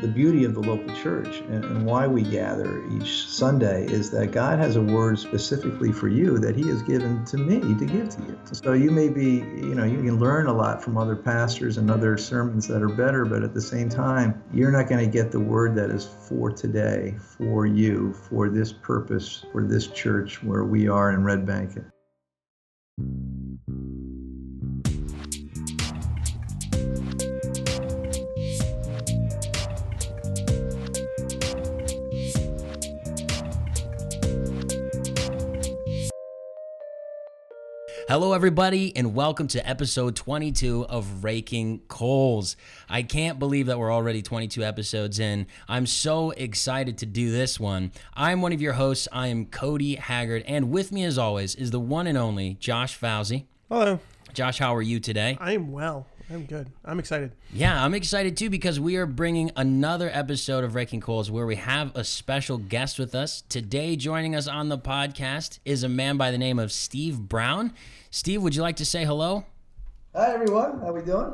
the beauty of the local church and, and, why we gather each Sunday is that God has a word specifically for you that He has given to me to give to you. So you may be, you know, you can learn a lot from other pastors and other sermons that are better, but at the same time, you're not going to get the word that is for today, for you, for this purpose, for this church where we are in Red Bank. Hello, everybody, and welcome to episode 22 of Raking Coals. I can't believe that we're already 22 episodes in. I'm so excited to do this one. I'm one of your hosts. I am Cody Haggard, and with me, as always, is the one and only Josh Fauzi. Hello. Josh, how are you today? I am well. I'm good. I'm excited. Yeah, I'm excited too because we are bringing another episode of Raking Coals where we have a special guest with us. Today, joining us on the podcast is a man by the name of Steve Brown. Steve, would you like to say hello? Hi, everyone. How are we doing?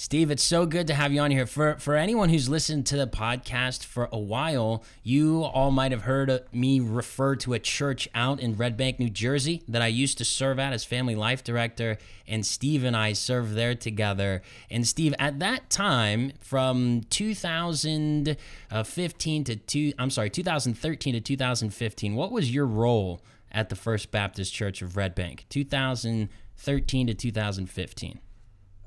Steve, it's so good to have you on here. For for anyone who's listened to the podcast for a while, you all might have heard me refer to a church out in Red Bank, New Jersey that I used to serve at as family life director, and Steve and I served there together. And Steve, at that time, from 2015 to two, I'm sorry, 2013 to 2015, what was your role at the First Baptist Church of Red Bank, 2013 to 2015?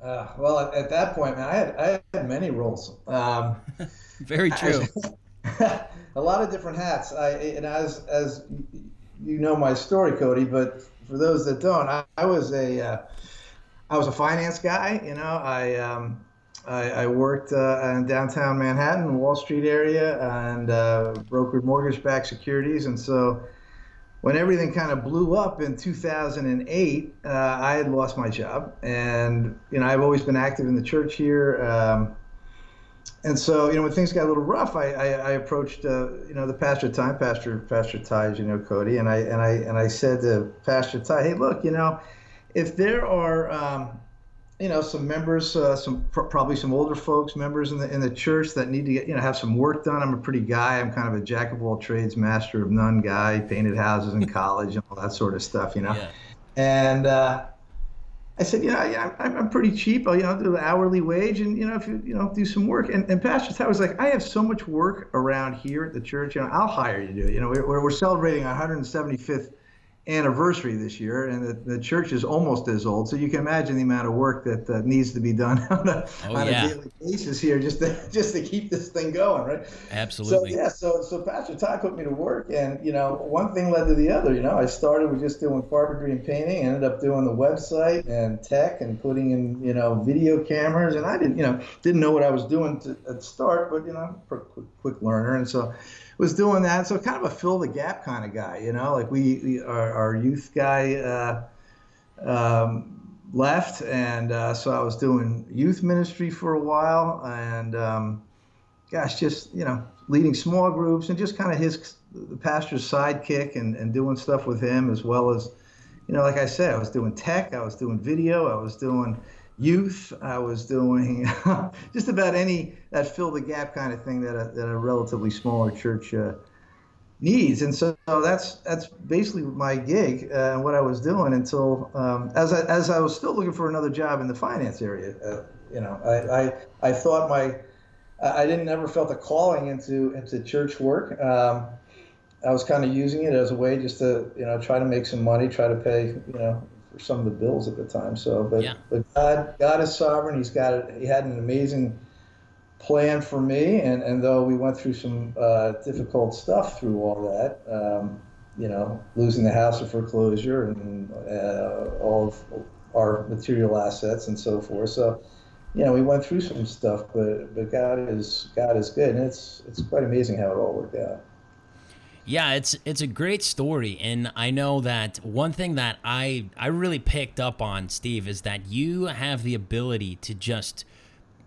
Uh, well, at, at, that point, man, I had I had many roles. Um, Very true. I, a lot of different hats. I and as as you know my story, Cody, but for those that don't, I, I was a uh, I was a finance guy. You know, I um, I, I, worked uh, in downtown Manhattan, Wall Street area, and uh, brokered mortgage-backed securities, and so when everything kind of blew up in 2008, uh, I had lost my job, and you know I've always been active in the church here. Um, and so, you know, when things got a little rough, I, I, I approached, uh, you know, the pastor time, Pastor Pastor Ty, you know, Cody, and I and I and I said to Pastor Ty, hey, look, you know, if there are um, you know some members uh, some pr- probably some older folks members in the in the church that need to get you know have some work done i'm a pretty guy i'm kind of a jack of all trades master of none guy painted houses in college and all that sort of stuff you know yeah. and uh, I said, you know, yeah, I'm, I'm pretty cheap. I'll, you know, do the hourly wage, and you know, if you, you know, do some work. And, and Pastor Ty was like, I have so much work around here at the church. You know, I'll hire you to do it. You know, we're, we're celebrating our 175th anniversary this year, and the, the, church is almost as old. So you can imagine the amount of work that uh, needs to be done on, a, oh, on yeah. a, daily basis here, just to just to keep this thing going, right? Absolutely. So yeah, so so Pastor Todd put me to work, and you know, one thing led to the other. You know, I started with just doing carpentry and painting, ended up doing the website and tech, and putting in you know video cameras, and I didn't you know didn't know what I was doing to, at start, but you know, I'm a quick, quick learner, and so was doing that. So kind of a fill the gap kind of guy, you know, like we, we our, our, youth guy uh, um, left, and uh, so I was doing youth ministry for a while, and um, gosh, just you know, leading small groups and just kind of his the pastor's sidekick and, and doing stuff with him as well as, you know, like I said, I was doing tech, I was doing video, I was doing youth. I was doing just about any that fill the gap kind of thing that a, that a relatively smaller church uh, needs. And so, so, that's that's basically my gig uh, and what I was doing until um, as I, as I was still looking for another job in the finance area. Uh, you know, I, I I thought my I didn't ever felt a calling into into church work. Um, I was kind of using it as a way just to you know try to make some money, try to pay you know for some of the bills at the time. So, but, yeah. but God, God is sovereign. He's got it. He had an amazing plan for me, and and though we went through some uh, difficult stuff through all that, um, you know, losing the house to foreclosure and uh, all of our material assets and so forth. So, you know, we went through some stuff, but but God is God is good, and it's it's quite amazing how it all worked out. Yeah, it's it's a great story, and I know that one thing that I I really picked up on, Steve, is that you have the ability to just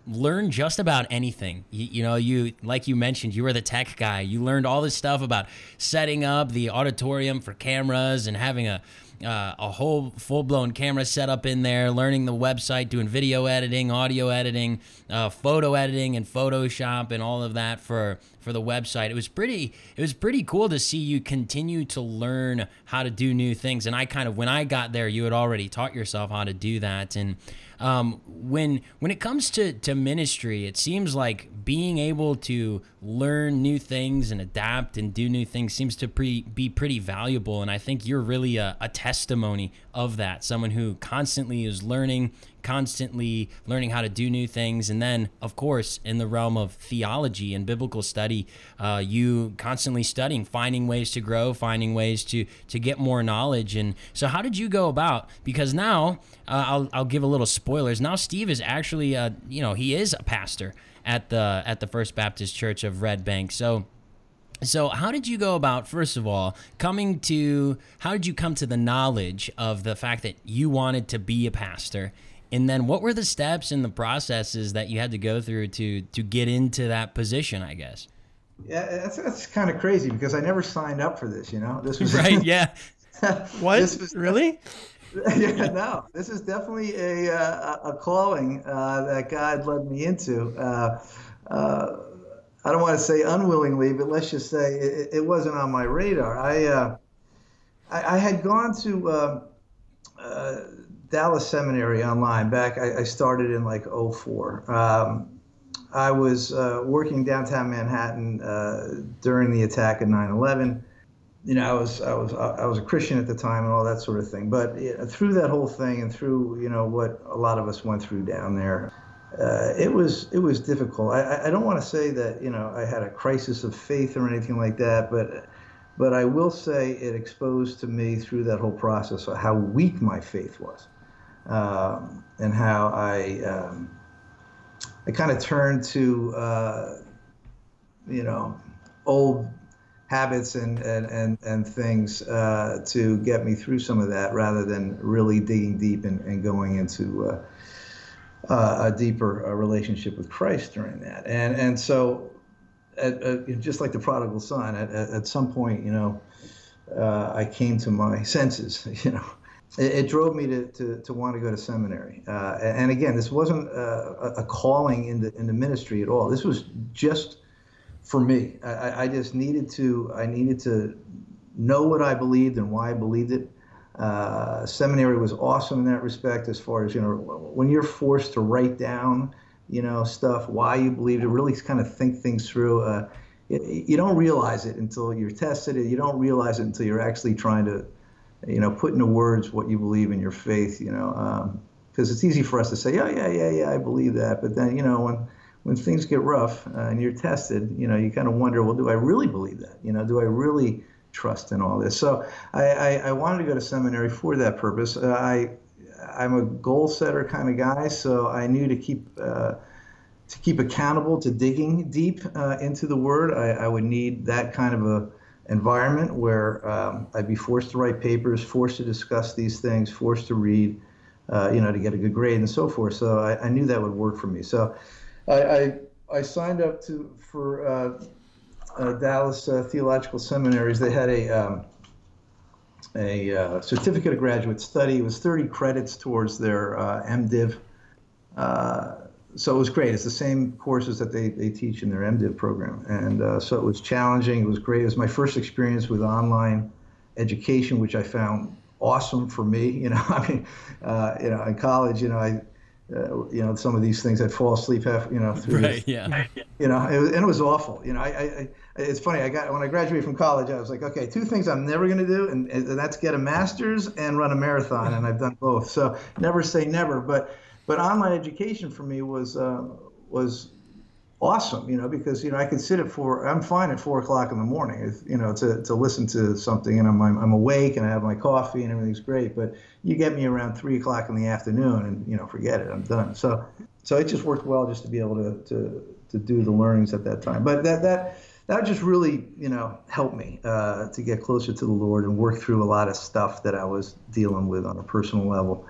learn just about anything. You, you, know, you like you mentioned, you were the tech guy. You learned all this stuff about setting up the auditorium for cameras and having a uh, a whole full blown camera setup in there, learning the website, doing video editing, audio editing, uh, photo editing, and Photoshop, and all of that for for the website. It was pretty it was pretty cool to see you continue to learn how to do new things. And I kind of when I got there, you had already taught yourself how to do that. And um, when when it comes to to ministry, it seems like being able to learn new things and adapt and do new things seems to pre- be pretty valuable. And I think you're really a, a testimony of that. Someone who constantly is learning, constantly learning how to do new things. And then, of course, in the realm of theology and biblical study, uh, you constantly studying, finding ways to grow, finding ways to to get more knowledge. And so, how did you go about? Because now, uh, I'll I'll give a little spoilers. Now, Steve is actually, uh, you know, he is a pastor at the at the First Baptist Church of Red Bank. So. So, how did you go about, first of all, coming to, how did you come to the knowledge of the fact that you wanted to be a pastor? And then what were the steps and the processes that you had to go through to to get into that position, I guess? Yeah, that's, that's kind of crazy because I never signed up for this, you know? This was right, yeah. what? This Was, really? yeah, no. This is definitely a uh, a calling uh, that God led me into. Uh, uh I don't want to say unwillingly, but let's just say it, it wasn't on my radar. I uh, I, I, had gone to um, uh, Dallas Seminary online back. I, I, started in like 04. Um, I was uh, working downtown Manhattan uh, during the attack of 9/11. You know, I was I was I was a Christian at the time and all that sort of thing. But through that whole thing and through you know what a lot of us went through down there, uh, it was it was difficult. I, I don't want to say that you know I had a crisis of faith or anything like that, but but I will say it exposed to me through that whole process how weak my faith was, and how I um, I kind of turned to uh, you know old habits and and and, and things uh, to get me through some of that rather than really digging deep and, and going into uh, uh, a deeper uh, relationship with Christ during that. And and so, at, at, just like the prodigal son, at, at some point, you know, uh, I came to my senses. You know, it, it drove me to, to, to, want to go to seminary. Uh, and again, this wasn't a, a, calling in the in the ministry at all. This was just for me. I, I just needed to I needed to know what I believed and why I believed it. Uh, seminary was awesome in that respect, as far as you know, when you're forced to write down, you know, stuff, why you believe it, really kind of think things through. Uh, it, you don't realize it until you're tested. You don't realize it until you're actually trying to, you know, put into words what you believe in your faith. You know, because um, it's easy for us to say, oh yeah, yeah, yeah, I believe that, but then you know when when things get rough uh, and you're tested, you know, you kind of wonder, well, do I really believe that? You know, do I really trust in all this. So I, I, I wanted to go to seminary for that purpose. Uh, I I'm a goal setter kind of guy, so I knew to keep uh, to keep accountable to digging deep uh, into the Word. I, I, would need that kind of a environment where um, I'd be forced to write papers, forced to discuss these things, forced to read, uh, you know, to get a good grade and so forth. So I, I knew that would work for me. So I, I, I signed up to for uh, uh, Dallas uh, Theological Seminaries, they had a um, a uh, certificate of graduate study. It was 30 credits towards their uh, MDiv. Uh, so it was great. It's the same courses that they, they teach in their MDiv program. And uh, so it was challenging. It was great. It was my first experience with online education, which I found awesome for me. You know, I mean, you know, in college, you know, I uh, you know, some of these things I'd fall asleep half, you know, through. Right. Yeah. You know, it was, and it was awful. You know, I, I, it's funny. I got when I graduated from college, I was like, okay, two things I'm never going to do, and, and that's get a master's and run a marathon, and I've done both. So never say never. But but online education for me was uh, was awesome, you know, because you know I could sit at four. I'm fine at four o'clock in the morning, you know, to, to listen to something, and I'm, I'm I'm awake and I have my coffee and everything's great. But you get me around three o'clock in the afternoon, and you know, forget it, I'm done. So so it just worked well just to be able to to to do the learnings at that time. But that that that just really you know helped me uh, to get closer to the Lord and work through a lot of stuff that I was dealing with on a personal level.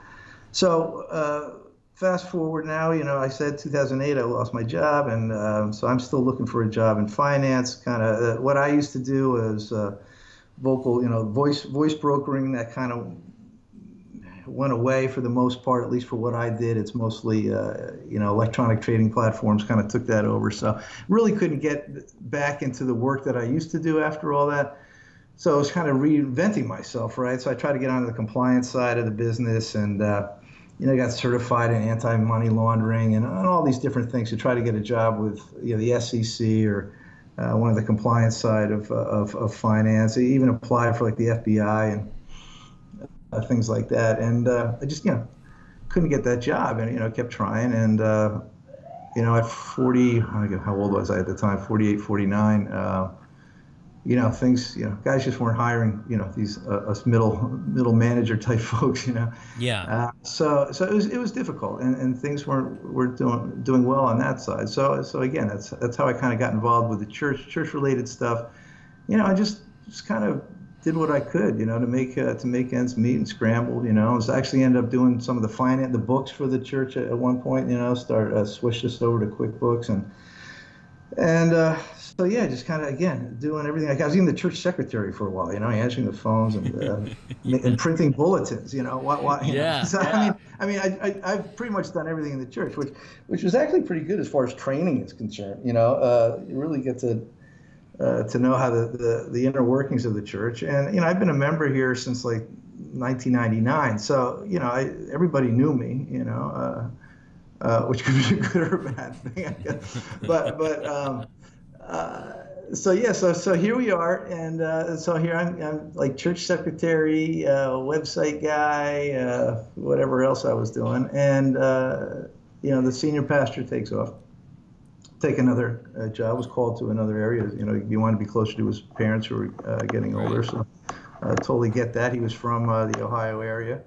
So. Uh, fast forward now, you know, I said 2008 I lost my job, and um, so I'm still looking for a job in finance. Kind of uh, what I used to do was uh, vocal, you know, voice voice brokering, that kind of went away for the most part, at least for what I did. It's mostly, uh, you know, electronic trading platforms kind of took that over. So really couldn't get back into the work that I used to do after all that. So I was kind of reinventing myself, right? So I tried to get onto the compliance side of the business and, uh, you know, got certified in anti-money laundering and, and, all these different things to try to get a job with, you know, the SEC or uh, one of the compliance side of, of, of finance. I even applied for like the FBI and uh, things like that. And uh, I just, you know, couldn't get that job and, you know, kept trying. And, uh, you know, at 40, how old was I at the time? 48, 49 you know things you know guys just weren't hiring you know these uh, us middle middle manager type folks you know? Yeah. Uh, so so it was it was difficult and, and things weren't were doing doing well on that side. So so again that's that's how I kind of got involved with the church church related stuff. You know I just just kind of did what I could you know to make uh, to make ends meet and scrambled you know? I was actually ended up doing some of the finance the books for the church at, at one point you know start uh, switched this over to QuickBooks and and uh, so yeah, just kind of again doing everything. Like I was even the church secretary for a while, you know, answering the phones and uh, and printing bulletins. You know, what what? yeah, so, yeah. I mean, I mean, I, I have pretty much done everything in the church, which which was actually pretty good as far as training is concerned. You know, uh, you really get to. Uh, to know how the, the, the inner workings of the church, and you know, I've been a member here since like 1999. So you know, I, everybody knew me. You know, uh, which could be a good or a bad thing, I guess. But but um, uh, so yeah, so so here we are, and uh, so here I'm, I'm like church secretary, uh, website guy, uh, whatever else I was doing, and uh, you know the senior pastor takes off, take another uh, job, was called to another area. You know, he wanted to be closer to his parents who were getting older, so totally get that. He was from the Ohio area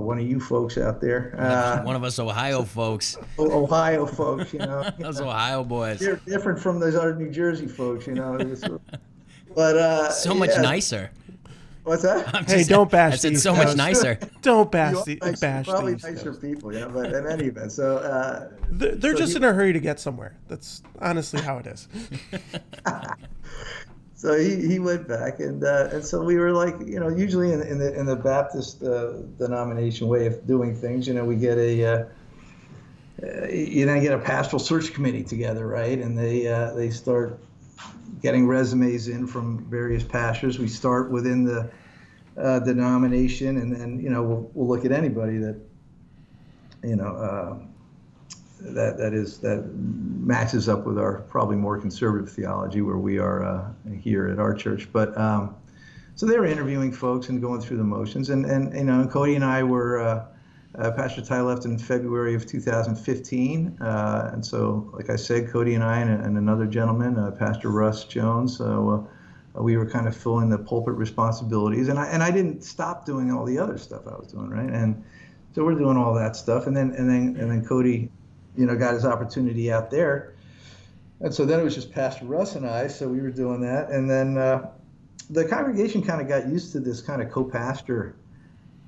one of you folks out there. Uh, one of us Ohio folks. Ohio folks, you know. those Ohio boys. They're different from those other New Jersey folks, you know. but uh, so much yeah. nicer. What's that? hey, don't bash. I said so much nicer. don't bash. The, nice, bash probably these nicer people, yeah. But in any event, so uh, they're, they're so just he, in a hurry to get somewhere. That's honestly how it is so he, he went back and uh, and so we were like you know usually in, in the in the Baptist uh, denomination way of doing things you know we get a uh, uh you know get a pastoral search committee together right? And they uh, they start getting resumes in from various pastors. We start within the uh, denomination and then you know we'll, we'll look at anybody that you know that that is that matches up with our probably more conservative theology where we are uh, here at our church. But um, so they were interviewing folks and going through the motions, and and you know, Cody and I were. Uh, uh, Pastor Ty left in February of 2015, uh, and so, like I said, Cody and I and, and another gentleman, uh, Pastor Russ Jones, so uh, we were kind of filling the pulpit responsibilities, and I and I didn't stop doing all the other stuff I was doing, right? And so we're doing all that stuff, and then and then and then Cody you know, got his opportunity out there. And so then it was just Pastor Russ and I, so we were doing that. And then uh, the congregation kind of got used to this kind of co-pastor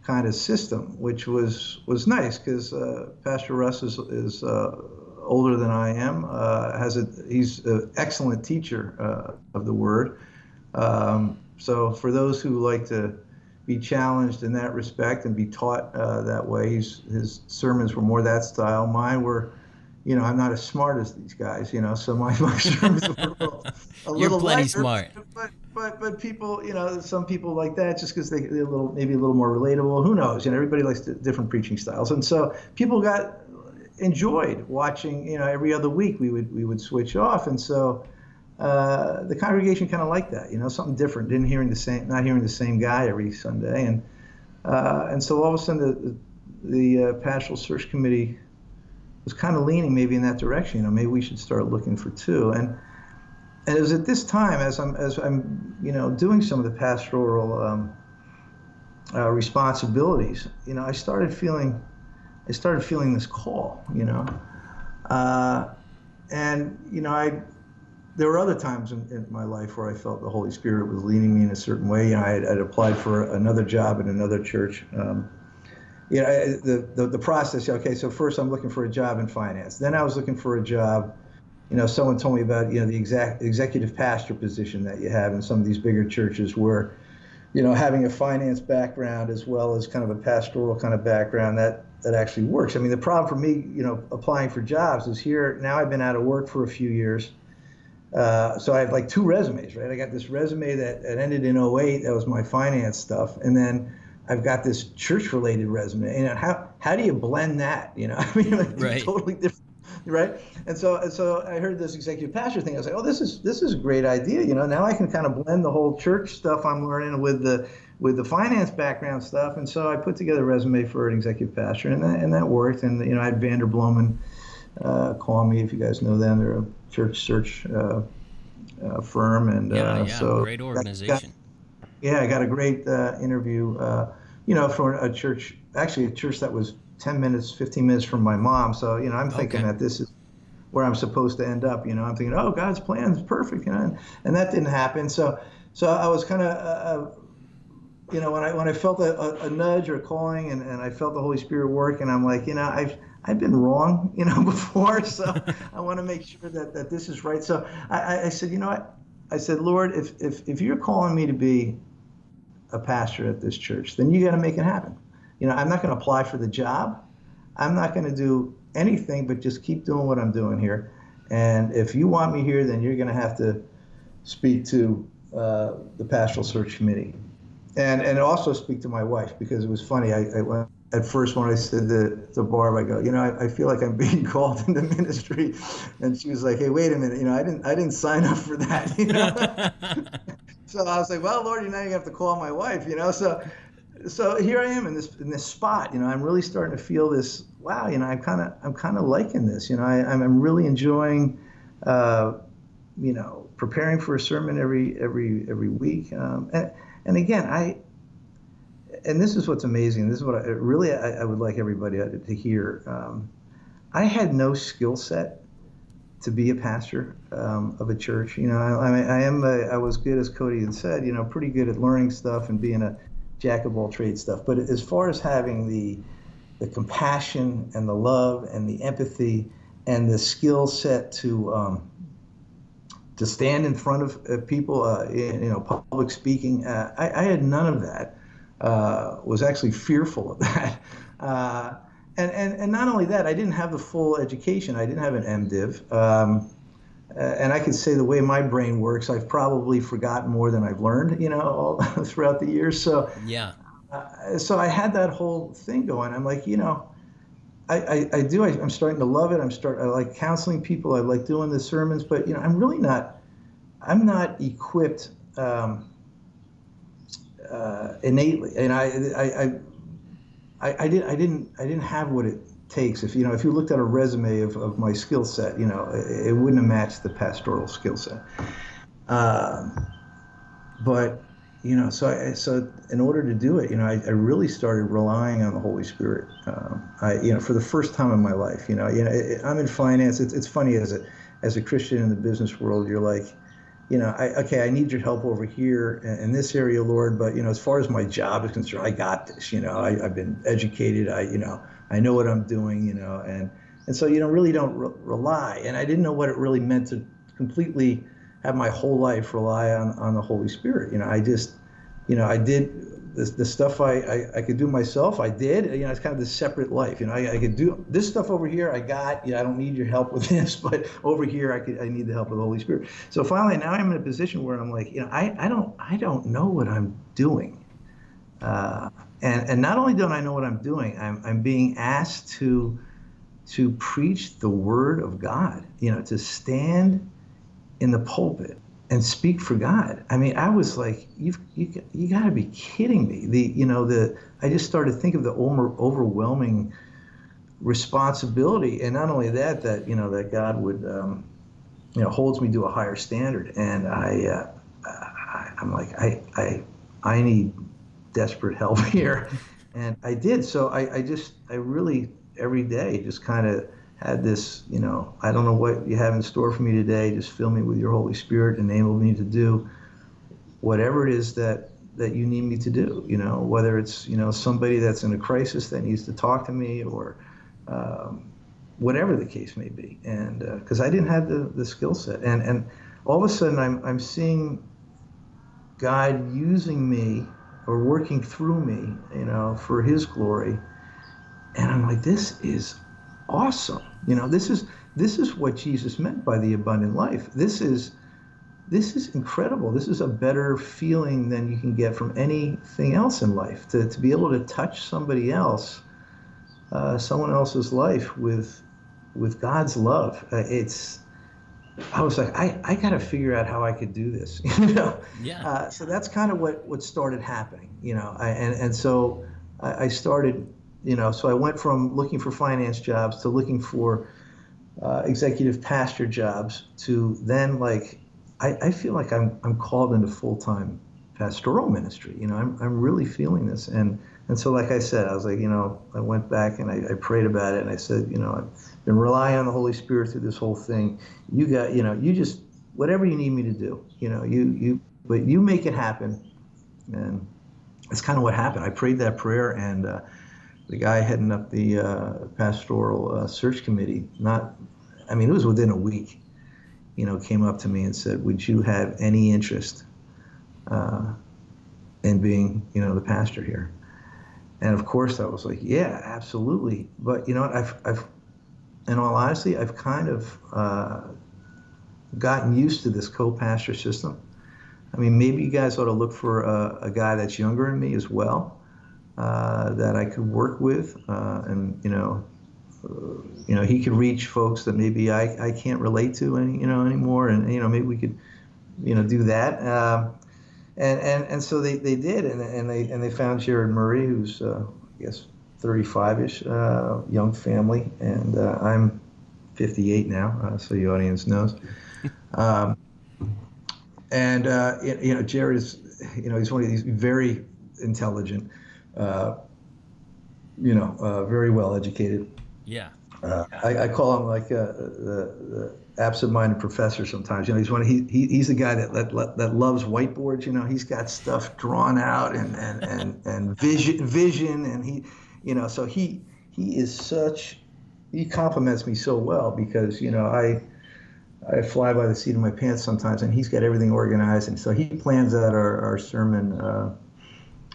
kind of system, which was was nice because uh, Pastor Russ is is uh, older than I am. Uh, has a he's an excellent teacher uh, of the Word. Um, so for those who like to be challenged in that respect and be taught uh, that way. He's, his sermons were more that style. Mine were, you know, I'm not as smart as these guys, you know, so my, my sermons were a little, a You're little plenty lighter, smart. But, but but people, you know, some people like that just because they, they're a little maybe a little more relatable. Who knows? You know, everybody likes different preaching styles, and so people got enjoyed watching. You know, every other week we would we would switch off, and so uh, the congregation kind of liked that, you know, something different. Didn't hearing the same, not hearing the same guy every Sunday, and uh, and so all of a sudden the the uh, pastoral search committee was kind of leaning maybe in that direction. You know, maybe we should start looking for two. And and it was at this time as I'm as I'm you know doing some of the pastoral um, uh, responsibilities, you know, I started feeling I started feeling this call, you know, uh, and you know I there were other times in, in, my life where I felt the Holy Spirit was leading me in a certain way. You know, I had, I'd applied for another job in another church. Um, you know, the, the, the process. Okay, so first I'm looking for a job in finance. Then I was looking for a job. You know, someone told me about you know the exact executive pastor position that you have in some of these bigger churches where you know, having a finance background as well as kind of a pastoral kind of background that that actually works. I mean, the problem for me, you know, applying for jobs is here now. I've been out of work for a few years, uh, so I have like two resumes, right? I got this resume that, that ended in 08. That was my finance stuff, and then I've got this church-related resume. You know, how how do you blend that? You know, I mean, like right. totally different right? And so, and so I heard this executive pastor thing. I was like, oh, this is this is a great idea. You know, now I can kind of blend the whole church stuff I'm learning with the with the finance background stuff. And so I put together a resume for an executive pastor, and that, and that worked. And you know, I had Vanderbloemen uh, call me if you guys know them. They're a church search uh, uh, firm, and yeah, uh, yeah, so great organization. Got, yeah, I got a great uh, interview. Uh, you know, for a church, actually a church that was 10 minutes, 15 minutes from my mom. So, you know, I'm thinking okay. that this is where I'm supposed to end up. You know, I'm thinking, oh, God's plan is perfect, you know, and, and that didn't happen. So, so I was kind of, you know, when I when I felt a, a, nudge or a calling, and, and I felt the Holy Spirit work, and I'm like, you know, I've I've been wrong, you know, before, so I want to make sure that, that this is right. So I, I said, you know what? I said, Lord, if, if, if you're calling me to be a pastor at this church, then you got to make it happen. You know, I'm not going to apply for the job. I'm not going to do anything but just keep doing what I'm doing here. And if you want me here, then you're going to have to speak to uh, the pastoral search committee, and and also speak to my wife because it was funny. I, I went at first when I said the to Barb, I go, you know, I, I feel like I'm being called into ministry, and she was like, hey, wait a minute, you know, I didn't I didn't sign up for that, you know. so I was like, well, Lord, you know, you have to call my wife, you know. So so here I am in this in this spot. You know, I'm really starting to feel this. Wow, you know, I'm kind of I'm kind of liking this. You know, I, I'm really enjoying, uh, you know, preparing for a sermon every every every week. Um, and and again, I and this is what's amazing. This is what I really I, I would like everybody to hear. Um, I had no skill set to be a pastor um, of a church. You know, I, I, am a, I was good as Cody had said. You know, pretty good at learning stuff and being a jack of all trades stuff. But as far as having the the compassion and the love and the empathy and the skill set to um, to stand in front of uh, people, uh, in, you know, public speaking, uh, I, I, had none of that. Uh, was actually fearful of that. Uh, and, and, and not only that, I didn't have the full education. I didn't have an MDiv. Um, uh, and I can say the way my brain works, I've probably forgotten more than I've learned, you know, all, throughout the years. So yeah. Uh, so I had that whole thing going. I'm like, you know, I, I, I do. I, am starting to love it. I'm start. I like counseling people. I like doing the sermons, but you know, I'm really not. I'm not equipped um, uh, innately, and I, I, I, I, did. I didn't. I didn't have what it takes. If you know, if you looked at a resume of, of my skill set, you know, it, it, wouldn't have matched the pastoral skill set. Um, but you know, so I, so in order to do it, you know, I, I really started relying on the Holy Spirit. Um, I, you know, for the first time in my life, you know, you know, it, I'm in finance. It's, it's funny as a as a Christian in the business world, you're like, you know, I, okay, I need your help over here in, this area, Lord. But you know, as far as my job is concerned, I got this. You know, I, I've been educated. I, you know, I know what I'm doing, you know, and and so you know really don't re- rely. And I didn't know what it really meant to completely have my whole life rely on on the Holy Spirit. You know, I just, you know, I did the, the stuff I, I, I could do myself. I did. You know, it's kind of this separate life. You know, I, I could do this stuff over here. I got. You know, I don't need your help with this, but over here I could. I need the help of the Holy Spirit. So finally, now I'm in a position where I'm like, you know, I, I don't I don't know what I'm doing. Uh, and, and not only don't I know what I'm doing, I'm, I'm being asked to, to preach the word of God, you know, to stand in the pulpit and speak for God. I mean, I was like, you've, you, you got to be kidding me. The, you know, the, I just started to think of the over, overwhelming responsibility. And not only that, that, you know, that God would, um, you know, holds me to a higher standard. And I, uh, I I'm like, I, I, I need desperate help here. And I did. So I, I just, I really, every day just kind of had this, you know, I don't know what you have in store for me today. Just fill me with your Holy Spirit, enable me to do whatever it is that that you need me to do. You know, whether it's you know somebody that's in a crisis that needs to talk to me or um, whatever the case may be. And because uh, I didn't have the the skill set, and and all of a sudden I'm I'm seeing God using me or working through me, you know, for His glory. And I'm like, this is awesome. You know, this is this is what Jesus meant by the abundant life. This is this is incredible. This is a better feeling than you can get from anything else in life. To, to be able to touch somebody else, uh, someone else's life with with God's love. Uh, it's I was like, I, I got to figure out how I could do this, you know. Yeah. Uh, so that's kind of what what started happening, you know. I, and and so I, I started, you know. So I went from looking for finance jobs to looking for uh, executive pastor jobs to then like I, I feel like I'm I'm called into full time pastoral ministry. You know, I'm I'm really feeling this and and so like I said, I was like, you know, I went back and I, I prayed about it and I said, you know, I've been relying on the Holy Spirit through this whole thing. You got, you know, you just whatever you need me to do, you know, you you but you make it happen. And that's kind of what happened. I prayed that prayer and uh, the guy heading up the uh, pastoral uh, search committee, not, I mean, it was within a week you know, came up to me and said, "Would you have any interest uh, in being, you know, the pastor here?" And of course, I was like, "Yeah, absolutely." But you know, what? I've, I've, in all honesty, I've kind of uh, gotten used to this co-pastor system. I mean, maybe you guys ought to look for a, a guy that's younger than me as well, uh, that I could work with, uh, and you know, you know, he could reach folks that maybe I, I can't relate to any, you know, anymore. And, you know, maybe we could, you know, do that. Um, and, and, and so they, they did. And, and they, and they found Jared Murray, who's, uh, I guess, 35 ish, uh, young family. And uh, I'm 58 now, uh, so the audience knows. Um, and, uh, you know, Jared is, you know, he's one of these very intelligent, uh, you know, uh, very well educated yeah. Uh, I, I, call him like uh, the, the absent-minded professor sometimes. You know, he's one. He, he he's the guy that, that that loves whiteboards. You know, he's got stuff drawn out and and and and vision vision, and he, you know, so he he is such. He compliments me so well because you know I. I fly by the seat of my pants sometimes, and he's got everything organized, and so he plans out our, our sermon, uh,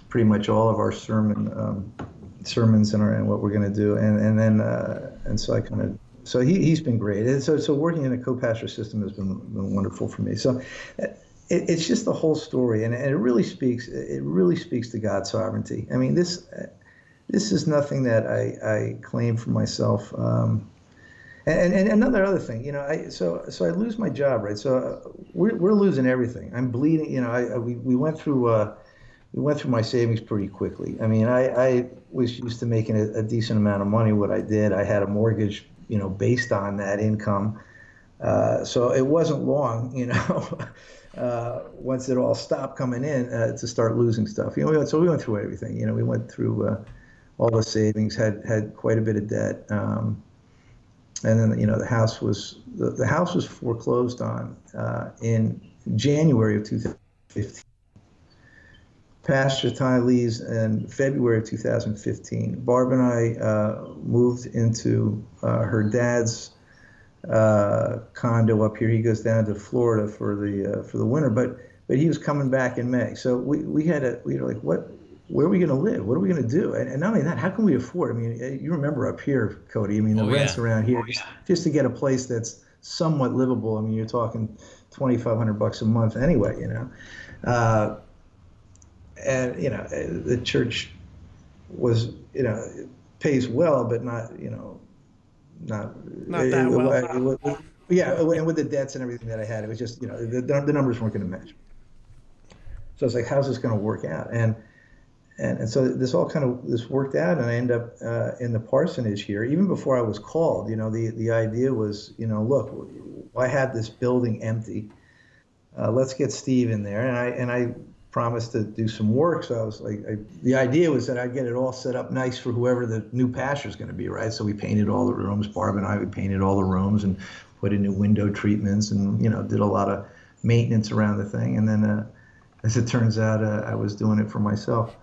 pretty much all of our sermon um, sermons and, our, and what we're going to do. And, and then, uh, and so I kind of, so he, he's been great. And so, so working in a co-pastor system has been, been wonderful for me. So it, it's just the whole story. And, and it really speaks, it really speaks to God's sovereignty. I mean, this, this is nothing that I, I claim for myself. Um, and, and another other thing, you know, I so so I lose my job, right? So uh, we're, we're losing everything. I'm bleeding. You know, I, I we, we went through uh, we went through my savings pretty quickly. I mean, I, I was used to making a, a, decent amount of money. What I did, I had a mortgage, you know, based on that income. Uh, so it wasn't long, you know, uh, once it all stopped coming in uh, to start losing stuff. You know, we so we went through everything. You know, we went through uh, all the savings, had had quite a bit of debt, um, and then you know the house was the, the house was foreclosed on uh, in January of 2015. Pastor Ty Lee's in February of 2015. Barb and I uh, moved into uh, her dad's uh, condo up here. He goes down to Florida for the uh, for the winter, but but he was coming back in May. So we, we had a we were like, what? Where are we going to live? What are we going to do? And, and, not only that, how can we afford? I mean, you remember up here, Cody. I mean, the oh, rents yeah. around here, oh, yeah. just to get a place that's somewhat livable. I mean, you're talking 2,500 bucks a month anyway. You know. And you know the church was you know pays well, but not you know not not that it, well. It, yeah, and with the debts and everything that I had, it was just you know the, the numbers weren't going to match. So I was like, how's this going to work out? And and, and so this all kind of this worked out, and I end up uh, in the parsonage here. Even before I was called, you know, the the idea was, you know, look, I had this building empty. Uh, let's get Steve in there, and I and I promised to do some work. So I was like, I, the idea was that I'd get it all set up nice for whoever the new pastor is going to be, right? So we painted all the rooms. Barb and I, we painted all the rooms and put in new window treatments and, you know, did a lot of maintenance around the thing. And then, uh, as it turns out, uh, I was doing it for myself.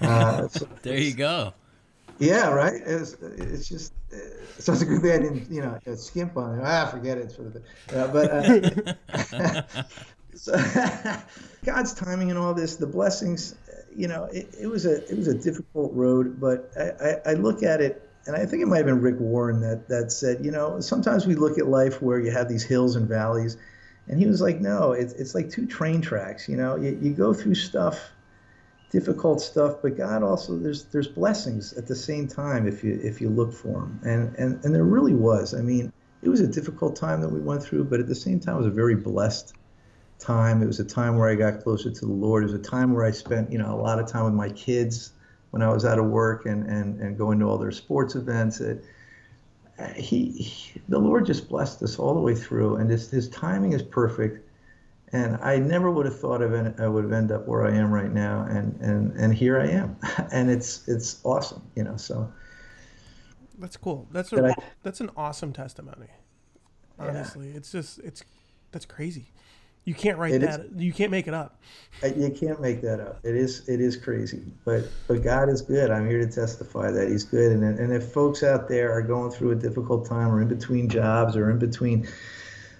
Uh, so there you go. Yeah, right. It's, it's just so a good thing I didn't, you know, skimp on it. Ah, forget it. Sort of. Uh, but uh, so, God's timing and all this, the blessings, you know, it, it was a it was a difficult road, but I, I, I look at it, and I think it might have been Rick Warren that that said, you know, sometimes we look at life where you have these hills and valleys, and he was like, no, it's it's like two train tracks. You know, you, you go through stuff, difficult stuff, but God also there's there's blessings at the same time if you if you look for them, and and and there really was. I mean, it was a difficult time that we went through, but at the same time, it was a very blessed time. It was a time where I got closer to the Lord. It was a time where I spent, you know, a lot of time with my kids when I was out of work and and, and going to all their sports events. It, he, he, the Lord just blessed us all the way through, and his, his timing is perfect. And I never would have thought of it. I would have ended up where I am right now, and and and here I am, and it's it's awesome, you know. So that's cool. That's a, I, that's an awesome testimony. Honestly, yeah. it's just it's that's crazy. You can't write it that. Is, you can't make it up. You can't make that up. It is it is crazy, but but God is good. I'm here to testify that He's good. And and if folks out there are going through a difficult time, or in between jobs, or in between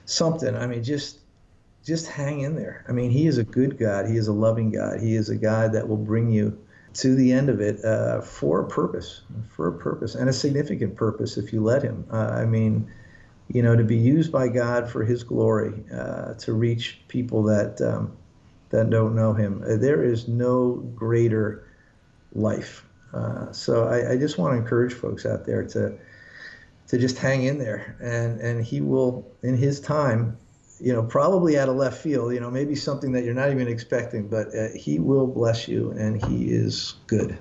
something, I mean, just just hang in there. I mean, He is a good God. He is a loving God. He is a God that will bring you to the end of it uh, for a purpose, for a purpose, and a significant purpose if you let Him. Uh, I mean you know, to be used by God for His glory, uh, to reach people that um, that don't know Him. Uh, there is no greater life. Uh, so I, I, just want to encourage folks out there to to just hang in there, and and He will, in His time, you know, probably out of left field, you know, maybe something that you're not even expecting, but uh, He will bless you, and He is good.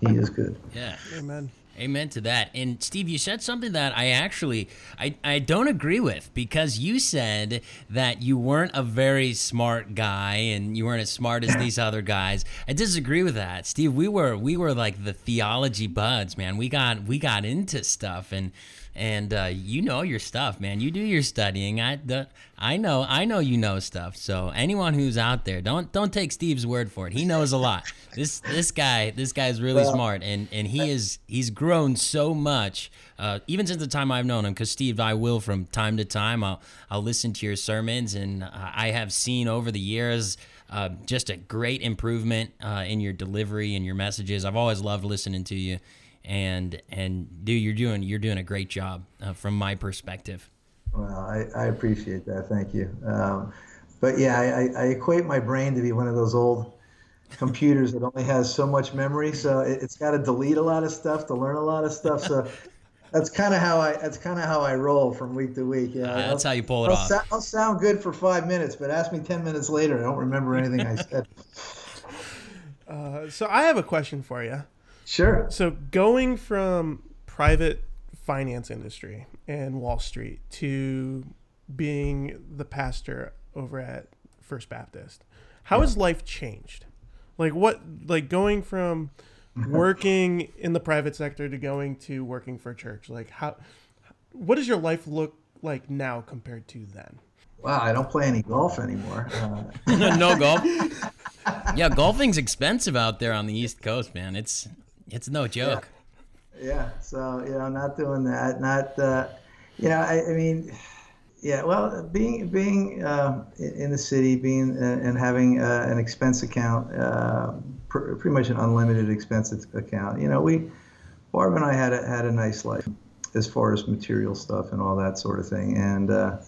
He is good. Yeah. Amen. Amen to that. And Steve, you said something that I actually I, I don't agree with because you said that you weren't a very smart guy and you weren't as smart as these other guys. I disagree with that. Steve, we were we were like the theology buds, man. We got we got into stuff and and uh, you know your stuff, man. You do your studying. I, the, I know, I know you know stuff. So anyone who's out there, don't don't take Steve's word for it. He knows a lot. this this guy, this guy's really well, smart, and and he is he's grown so much, uh, even since the time I've known him. Because Steve, I will from time to time, I'll I'll listen to your sermons, and I have seen over the years. Uh, just a great improvement uh, in your delivery and your messages. I've always loved listening to you and and dude, you're doing you're doing a great job uh, from my perspective. Well, I, I appreciate that. Thank you. Um, but yeah, I, I equate my brain to be one of those old computers that only has so much memory, so it, has got to delete a lot of stuff to learn a lot of stuff. So that's kind of how I that's kind of how I roll from week to week. Yeah, uh, that's how you pull it I'll, off. So, I'll sound good for five minutes, but ask me ten minutes later, I don't remember anything I said. Uh, so I have a question for you. Sure. So going from private finance industry and Wall Street to being the pastor over at First Baptist, how yeah. has life changed? Like what like going from working in the private sector to going to working for church? Like how what does your life look like now compared to then? Wow, I don't play any golf anymore. Uh... no golf. Yeah, golfing's expensive out there on the East Coast, man. It's it's no joke. Yeah. yeah. So you know, not doing that. Not uh, you know, I, I mean, yeah. Well, being being uh, in the city, being uh, and having uh, an expense account, uh, pr- pretty much an unlimited expense account. You know, we Barb and I had a, had a nice life as far as material stuff and all that sort of thing, and. Uh,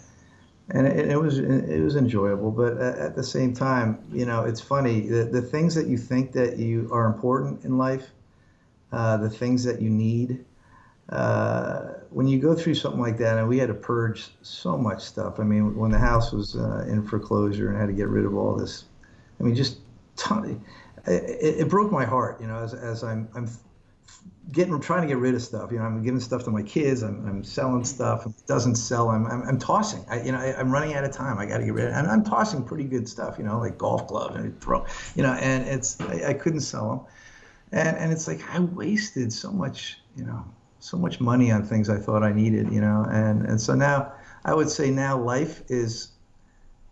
and it, it, was it was enjoyable, but at the same time, you know, it's funny the, the things that you think that you are important in life uh, the things that you need. Uh, when you go through something like that, and we had to purge so much stuff. I mean, when the house was uh, in foreclosure and had to get rid of all this, I mean, just ton, it, it, broke my heart. You know, as, as I'm I'm getting trying to get rid of stuff. You know, I'm giving stuff to my kids. I'm, I'm selling stuff. It doesn't sell, I'm, I'm, I'm tossing. I, you know, I, am running out of time. I got to get rid of it. And I'm tossing pretty good stuff, you know, like golf gloves and throw, you know, and it's, I, I couldn't sell them and and it's like I wasted so much, you know, so much money on things I thought I needed, you know, and and so now I would say now life is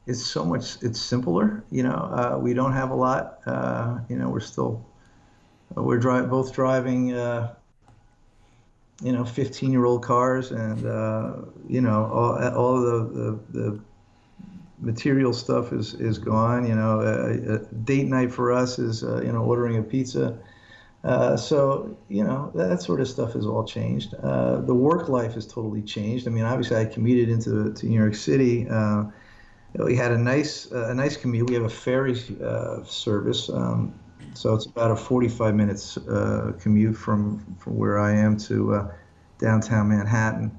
is so much it's simpler, you know. Uh, we don't have a lot, uh, you know. We're still we're drive both driving. Uh, you know, 15 year old cars and, uh, you know, all, all the, the, the material stuff is is gone. You know, uh, a date night for us is uh, you know ordering a pizza. Uh, so you know that sort of stuff has all changed. Uh, the work life has totally changed. I mean, obviously, I commuted into to New York City. Uh, we had a nice a nice commute. We have a ferry service, um, so it's about a 45 minutes commute from from where I am to downtown Manhattan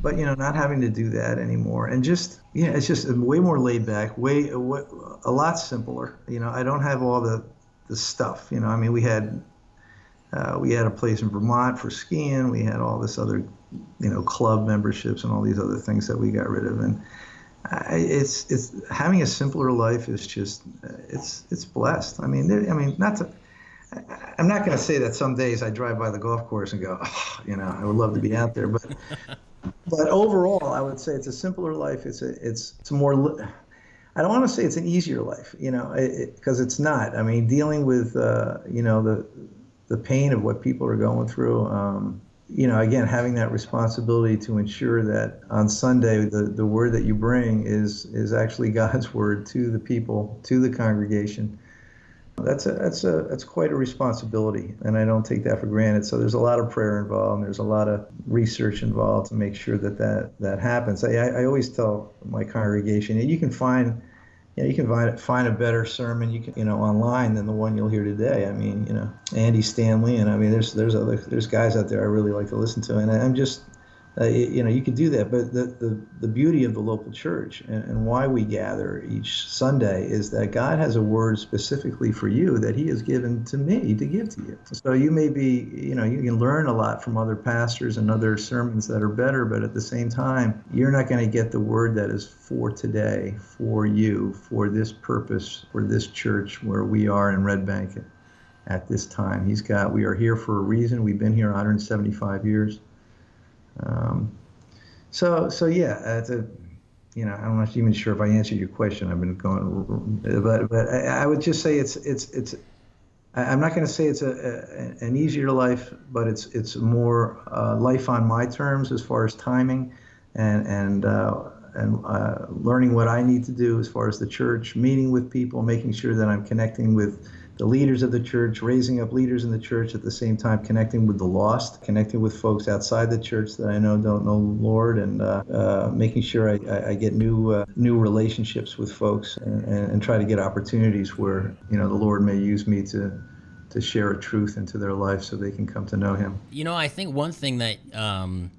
but you know, not having to do that anymore, and just yeah, it's just way more laid back, way a lot simpler. You know, I don't have all the the stuff. You know, I mean, we had uh, we had a place in Vermont for skiing. We had all this other, you know, club memberships and all these other things that we got rid of. And I, it's it's having a simpler life is just it's it's blessed. I mean, there, I mean, not to. I'm not going to say that some days I drive by the golf course and go, oh, you know, I would love to be out there, but but overall, I would say it's a simpler life. It's a it's it's more. I don't want to say it's an easier life, you know, because it, it's not. I mean, dealing with uh, you know the the pain of what people are going through. Um, you know, again, having that responsibility to ensure that on Sunday the, the word that you bring is is actually God's word to the people, to the congregation, that's a that's a that's quite a responsibility, and I don't take that for granted. So there's a lot of prayer involved, and there's a lot of research involved to make sure that that that happens. I, I always tell my congregation, and you can find, you know, you can find find a better sermon you can you know online than the one you'll hear today. I mean, you know, Andy Stanley, and I mean, there's there's other there's guys out there I really like to listen to, and I'm just uh, you know, you could do that. But the, the, the beauty of the local church and, and, why we gather each Sunday is that God has a word specifically for you that He has given to me to give to you. So you may be, you know, you can learn a lot from other pastors and other sermons that are better, but at the same time, you're not going to get the word that is for today, for you, for this purpose, for this church where we are in Red Bank at this time. He's got, we are here for a reason. We've been here 175 years. Um, so so yeah, it's a you know I'm not even sure if I answered your question. I've been going, but but I, I would just say it's it's it's. I'm not going to say it's a, a, an easier life, but it's it's more uh, life on my terms as far as timing, and and uh, and uh, learning what I need to do as far as the church, meeting with people, making sure that I'm connecting with the leaders of the church, raising up leaders in the church at the same time, connecting with the lost, connecting with folks outside the church that I know don't know the Lord, and uh, uh, making sure I, I get new uh, new relationships with folks and, and, try to get opportunities where you know the Lord may use me to to share a truth into their life so they can come to know Him. You know, I think one thing that um,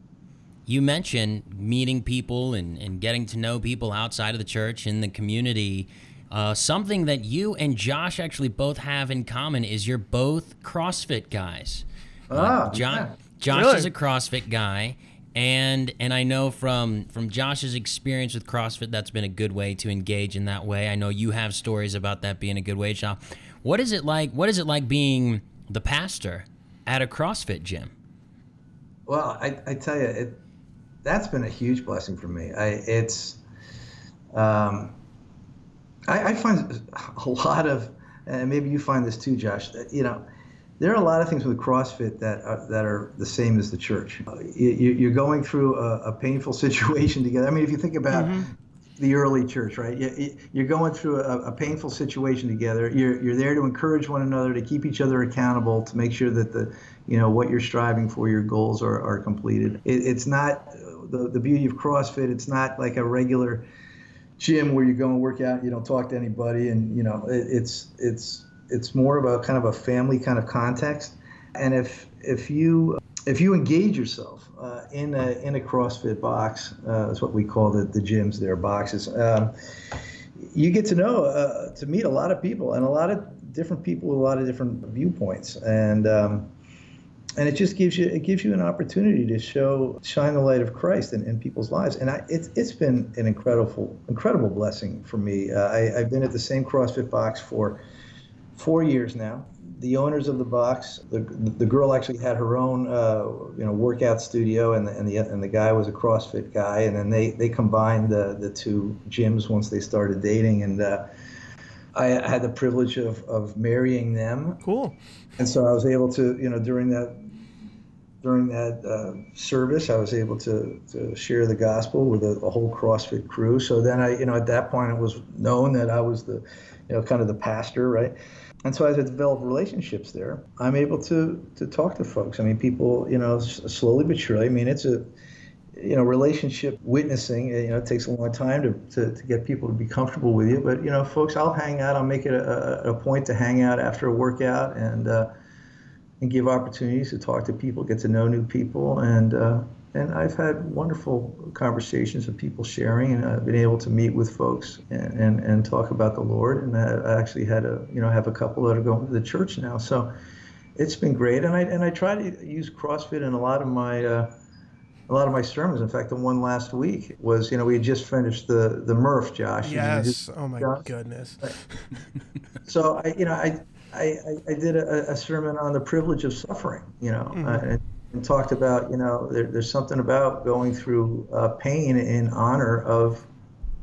you mentioned meeting people and, and getting to know people outside of the church in the community uh, something that you and Josh actually both have in common is you're both CrossFit guys. Uh, ah, John, yeah. Josh really? is a CrossFit guy, and and I know from from Josh's experience with CrossFit, that's been a good way to engage in that way. I know you have stories about that being a good way. Now, what is it like? What is it like being the pastor at a CrossFit gym? Well, I, I tell you, it that's been a huge blessing for me. I it's um, I, I find a lot of, and maybe you find this too, Josh. That, you know, there are a lot of things with CrossFit that are, that are the same as the church. You, are going through a, a, painful situation together. I mean, if you think about mm-hmm. the early church, right? You're going through a, a, painful situation together. You're, you're there to encourage one another, to keep each other accountable, to make sure that the, you know, what you're striving for, your goals are, are completed. It, it's not the, the beauty of CrossFit. It's not like a regular gym where you go and work out, you don't talk to anybody, and you know it, it's it's it's more of a kind of a family kind of context. And if if you if you engage yourself uh, in a in a CrossFit box, uh, that's what we call the the gyms. There boxes. Um, you get to know uh, to meet a lot of people and a lot of different people with a lot of different viewpoints and. Um, and it just gives you it gives you an opportunity to show shine the light of Christ in, in people's lives. And I, it's it's been an incredible incredible blessing for me. Uh, I, I've been at the same CrossFit box for four years now. The owners of the box, the, the girl actually had her own uh, you know workout studio, and the, and the and the guy was a CrossFit guy, and then they they combined the the two gyms once they started dating, and. Uh, I had the privilege of, of marrying them. Cool. And so I was able to, you know, during that during that uh, service, I was able to, to share the gospel with a, a, whole CrossFit crew. So then I, you know, at that point it was known that I was the, you know, kind of the pastor, right? And so as I develop relationships there, I'm able to to talk to folks. I mean, people, you know, slowly but surely. I mean, it's a, you know, relationship witnessing. You know, it takes a long time to, to, to get people to be comfortable with you. But you know, folks, I'll hang out. I'll make it a, a point to hang out after a workout and. Uh, and give opportunities to talk to people, get to know new people, and uh, and I've had wonderful conversations with people sharing, and I've been able to meet with folks and, and, and talk about the Lord, and I actually had a you know have a couple that are going to the church now, so it's been great, and I and I try to use CrossFit in a lot of my. Uh, a lot of my sermons. In fact, the one last week was, you know, we had just finished the the Murph, Josh. Yes. Oh my Josh? goodness. so I, you know, I I, I, did a, a, sermon on the privilege of suffering, you know, mm-hmm. uh, and, and, talked about, you know, there, there's something about going through uh, pain in honor of,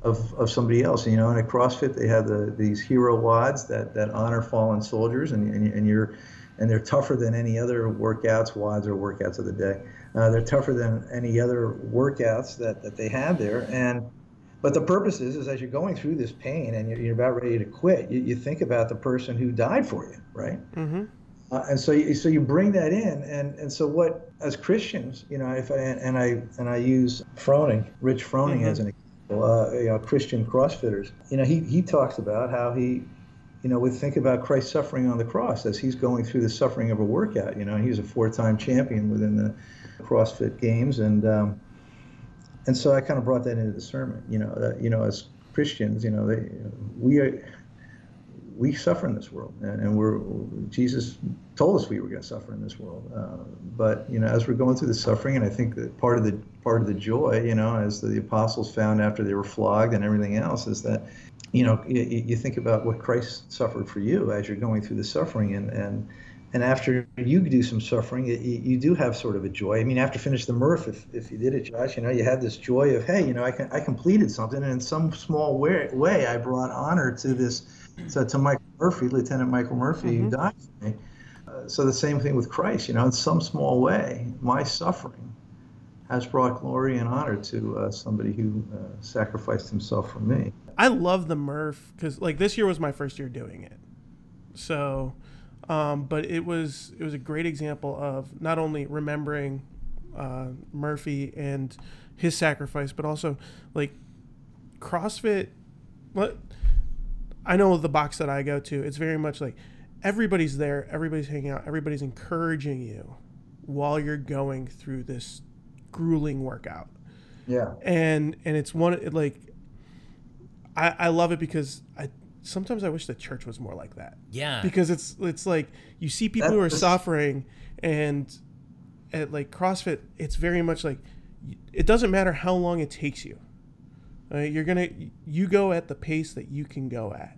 of, of somebody else. You know, and at CrossFit they have the, these hero WODs that, that honor fallen soldiers, and, and, and you're and they're tougher than any other workouts. WODs or workouts of the day. Uh, they're tougher than any other workouts that, that they have there, and but the purpose is, is as you're going through this pain and you're, you're about ready to quit, you, you, think about the person who died for you, right? Mm-hmm. Uh, and so, you, so you bring that in, and, and so what as Christians, you know, if I, and I and I use Froning, Rich Froning, mm-hmm. as an example, uh, you know, Christian CrossFitters. You know, he he talks about how he, you know, would think about Christ suffering on the cross as he's going through the suffering of a workout. You know, he's a four-time champion within the CrossFit Games, and um, and so I kind of brought that into the sermon. You know, that, you know, as Christians, you know, they, we are, we suffer in this world, and, and we're Jesus told us we were going to suffer in this world. Uh, but you know, as we're going through the suffering, and I think that part of the part of the joy, you know, as the apostles found after they were flogged and everything else, is that you know you, you think about what Christ suffered for you as you're going through the suffering, and and and after you do some suffering, you, you do have sort of a joy. I mean, after finish the Murph, if, if you did it, Josh, you know, you had this joy of, hey, you know, I, can, I completed something, and in some small way, way I brought honor to this, to, to Michael Murphy, Lieutenant Michael Murphy, mm-hmm. who died for me. Uh, so the same thing with Christ, you know, in some small way, my suffering has brought glory and honor to uh, somebody who uh, sacrificed himself for me. I love the Murph because, like, this year was my first year doing it, so um, but it was it was a great example of not only remembering uh, Murphy and his sacrifice, but also like CrossFit. What I know the box that I go to, it's very much like everybody's there, everybody's hanging out, everybody's encouraging you while you're going through this grueling workout. Yeah. And and it's one like I, I love it because I sometimes I wish the church was more like that. Yeah. Because it's it's like you see people who are suffering and at like CrossFit, it's very much like it doesn't matter how long it takes you. Right? You're gonna you go at the pace that you can go at,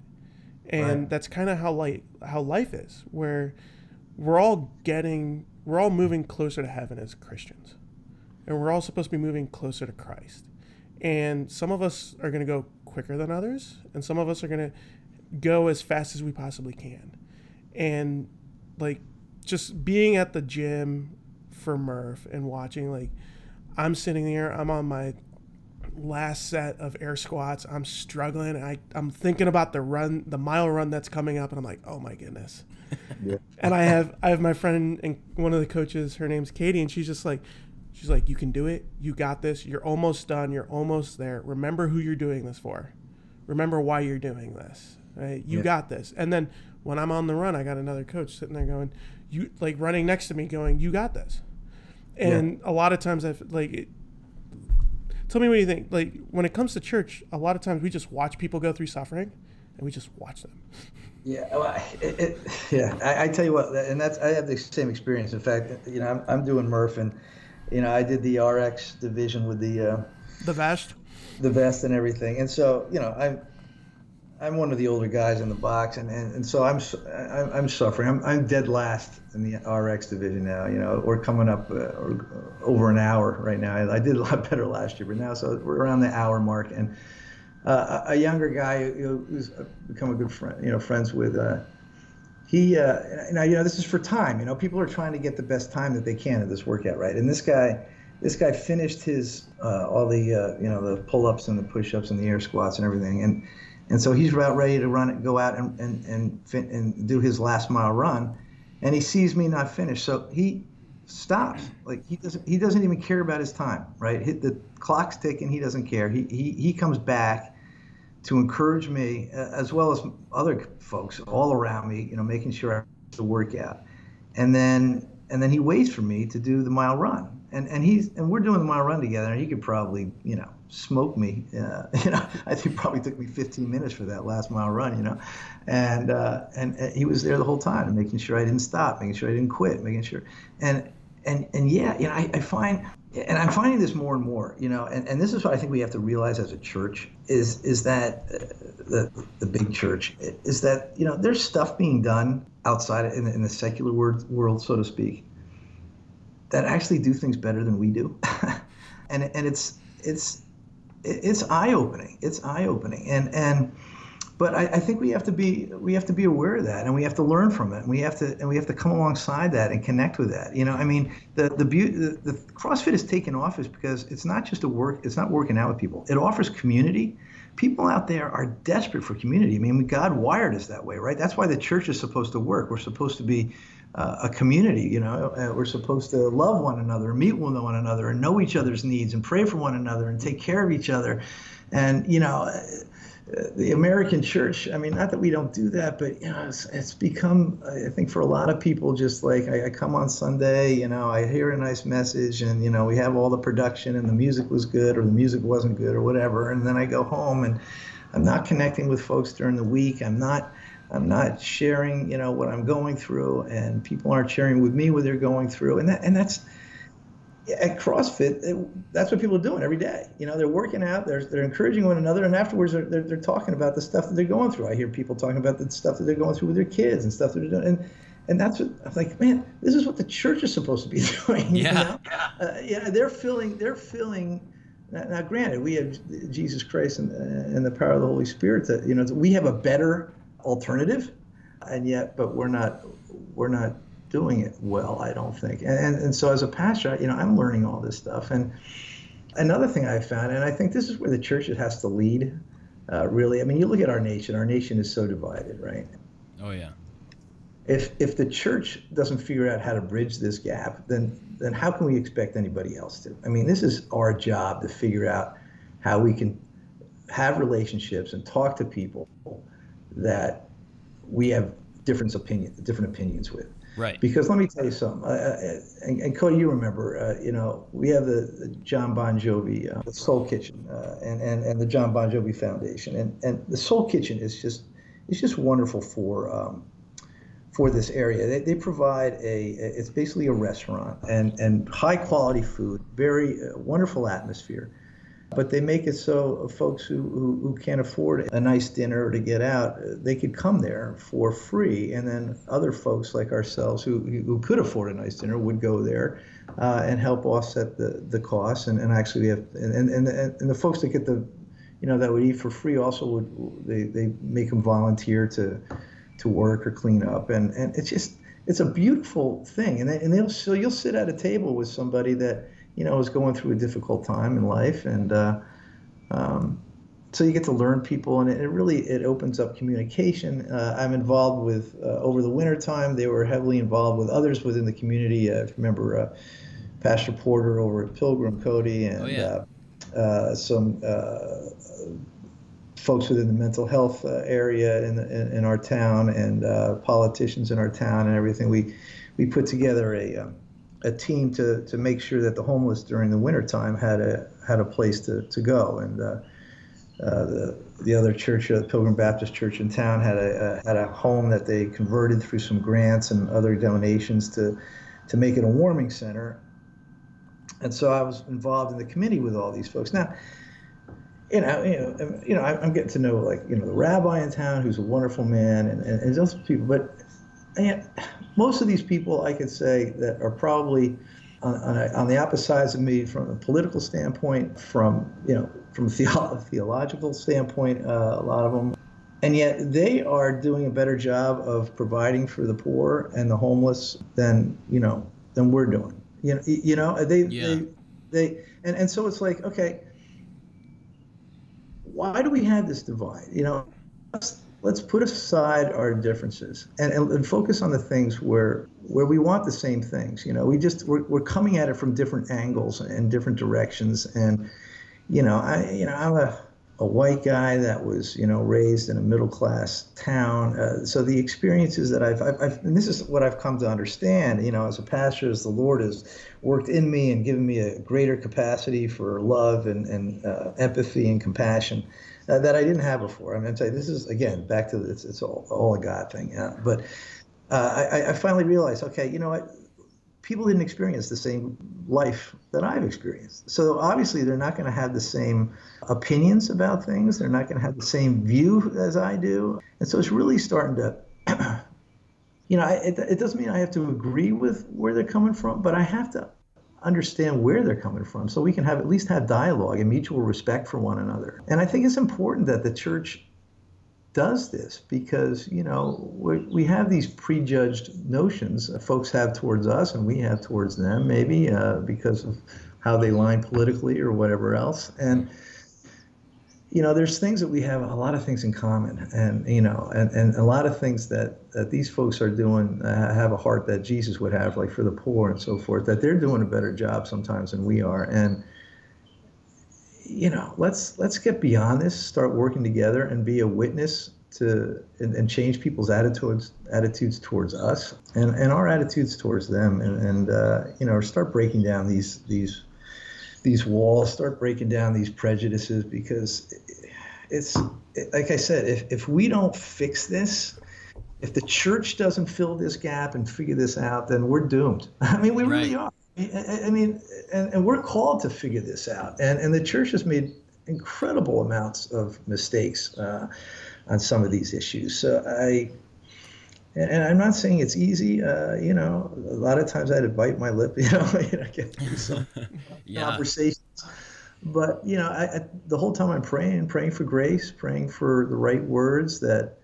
and right. that's kind of how life how life is, where we're all getting we're all moving closer to heaven as Christians, and we're all supposed to be moving closer to Christ. And some of us are going to go quicker than others, and some of us are going to go as fast as we possibly can. And like just being at the gym for Murph and watching like I'm sitting there, I'm on my last set of air squats. I'm struggling. I, I'm thinking about the run, the mile run that's coming up, and I'm like, oh my goodness. yeah. And I have I have my friend and one of the coaches, her name's Katie, and she's just like, she's like, you can do it. You got this. You're almost done. You're almost there. Remember who you're doing this for. Remember why you're doing this right? You yeah. got this. And then when I'm on the run, I got another coach sitting there going, you like running next to me going, you got this. And yeah. a lot of times I've like, it, tell me what you think. Like when it comes to church, a lot of times we just watch people go through suffering and we just watch them. Yeah, well, it, it, yeah. I, I, tell you what, and that's I have the same experience. In fact, you know, I'm, I'm doing Murph, and you know, I did the RX division with the uh, the vest, the vest, and everything. And so, you know, I'm I'm one of the older guys in the box, and, and, and so I'm, I'm, I'm suffering. I'm, I'm dead last in the RX division now. You know, we're coming up uh, over an hour right now. I, I, did a lot better last year, but now so we're around the hour mark. And uh, a younger guy who's become a good friend, you know, friends with uh, he uh, now you know this is for time. You know, people are trying to get the best time that they can at this workout, right? And this guy, this guy finished his uh, all the uh, you know the pull-ups and the push-ups and the air squats and everything, and and so he's about ready to run it, go out and and and, fin- and do his last mile run, and he sees me not finish, so he stops. Like he doesn't he doesn't even care about his time, right? The clock's ticking, he doesn't care. He he he comes back to encourage me uh, as well as other folks all around me, you know, making sure I the workout. And then and then he waits for me to do the mile run. And and he's and we're doing the mile run together. And he could probably you know smoke me. Uh, you know, I think probably took me 15 minutes for that last mile run. You know, and uh, and, and he was there the whole time, making sure I didn't stop, making sure I didn't quit, making sure. And and and yeah, you know, I, I find and I'm finding this more and more, you know, and, and this is what I think we have to realize as a church is is that uh, the the big church is that you know there's stuff being done outside in, in the secular world, world, so to speak, that actually do things better than we do, and and it's it's it's eye opening. It's eye opening, and and but I, I, think we have to be we have to be aware of that and we have to learn from it and we have to and we have to come alongside that and connect with that. You know i mean the the beauty the, the crossfit has taken off is because it's not just a work it's not working out with people. It offers community. People out there are desperate for community. I mean god wired us that way right? That's why the church is supposed to work. We're supposed to be uh, a community you know uh, we're supposed to love one another meet one another and know each other's needs and pray for one another and take care of each other and you know the American church, I mean, not that we don't do that, but you know, it's, it's become, I think, for a lot of people, just like I, I, come on Sunday, you know, I hear a nice message, and you know, we have all the production, and the music was good, or the music wasn't good, or whatever, and then I go home, and I'm not connecting with folks during the week. I'm not, I'm not sharing, you know, what I'm going through, and people aren't sharing with me what they're going through, and that, and that's at CrossFit, it, that's what people are doing every day. You know, they're working out, they're, they're encouraging one another, and afterwards they're, they're, they're, talking about the stuff that they're going through. I hear people talking about the stuff that they're going through with their kids and stuff that they're doing. And, and that's what I'm like, man, this is what the church is supposed to be doing. Yeah. You know? uh, yeah, they're feeling, they're feeling. Now, now, granted, we have Jesus Christ and, and the power of the Holy Spirit. That you know, we have a better alternative, and yet, but we're not, we're not doing it well, I don't think. And, and, and so as a pastor, you know, I'm learning all this stuff. And another thing I found, and I think this is where the church has to lead, uh, really. I mean, you look at our nation, our nation is so divided, right? Oh, yeah. If, if the church doesn't figure out how to bridge this gap, then then how can we expect anybody else to? I mean, this is our job to figure out how we can have relationships and talk to people that we have different opinions, different opinions with. Right. Because let me tell you something, uh, and, and, Cody, you remember, uh, you know, we have the, the John Bon Jovi, uh, the Soul Kitchen, uh, and, and and the John Bon Jovi Foundation, and and the Soul Kitchen is just it's just wonderful for um, for this area. They, they provide a it's basically a restaurant and and high quality food, very uh, wonderful atmosphere but they make it so folks who, who, who, can't afford a nice dinner to get out, they could come there for free. And then other folks like ourselves who, who could afford a nice dinner would go there uh, and help offset the, the costs. And, and actually, we have, and, and, and the folks that get the, you know, that would eat for free also would, they, they make them volunteer to, to work or clean up. And, and it's just, it's a beautiful thing. And, they, and they'll, so you'll sit at a table with somebody that, you know, was going through a difficult time in life, and uh, um, so you get to learn people, and it, it really it opens up communication. Uh, I'm involved with uh, over the winter time. They were heavily involved with others within the community. Uh, remember uh, Pastor Porter over at Pilgrim, Cody, and oh, yeah. Uh, some folks within the mental health area in, in, in, our town, and politicians in our town, and everything. We we put together a um, a team to, to make sure that the homeless during the wintertime had a had a place to, to go. And uh, uh, the the other church, uh, Pilgrim Baptist Church in town, had a, a, had a home that they converted through some grants and other donations to to make it a warming center. And so I was involved in the committee with all these folks. Now, you know, you know, you know, I'm getting to know like you know the rabbi in town, who's a wonderful man, and, and, and those people. But and most of these people, I could say, that are probably on, on, a, on, the opposite sides of me from a political standpoint, from you know, from a theo- theological standpoint, uh, a lot of them. and yet they are doing a better job of providing for the poor and the homeless than you know than we're doing. You know, you know they yeah. they they and and so it's like okay, why do we have this divide? You know, let's, put aside our differences and, and, and focus on the things where where we want the same things. You know, we just we're, we're coming at it from different angles and different directions and you know, I you know I'm a a white guy that was, you know, raised in a middle class town. Uh, so the experiences that I've, I've, I've, and this is what I've come to understand, you know, as a pastor, as the Lord has worked in me and given me a greater capacity for love and, and uh, empathy and compassion uh, that I didn't have before. To tell you, this is, again, back to it's, it's all, all a God thing. Yeah. But uh, I, I finally realized, okay, you know what? people didn't experience the same life that I've experienced. So obviously, they're not going to have the same opinions about things. They're not going to have the same view as I do. And so it's really starting to, you know, it, it doesn't mean I have to agree with where they're coming from, but I have to understand where they're coming from so we can have at least have dialogue and mutual respect for one another. And I think it's important that the church does this because you know we have these prejudged notions folks have towards us and we have towards them maybe uh, because of how they line politically or whatever else and you know there's things that we have a lot of things in common and you know and, and a lot of things that that these folks are doing uh, have a heart that jesus would have like for the poor and so forth that they're doing a better job sometimes than we are. And you know, let's let's get beyond this, start working together, and be a witness to and, and change people's attitudes attitudes towards us and, and our attitudes towards them, and, and uh, you know, start breaking down these these these walls, start breaking down these prejudices because it's like I said, if if we don't fix this, if the church doesn't fill this gap and figure this out, then we're doomed. I mean, we right. really are. I mean, and, and we're called to figure this out. And, and the church has made incredible amounts of mistakes uh, on some of these issues. So I, and I'm not saying it's easy. Uh, you know, a lot of times I had to bite my lip, you know, you know get through some yeah. conversations. But you know, I, I, the whole time I'm praying, praying for grace, praying for the right words that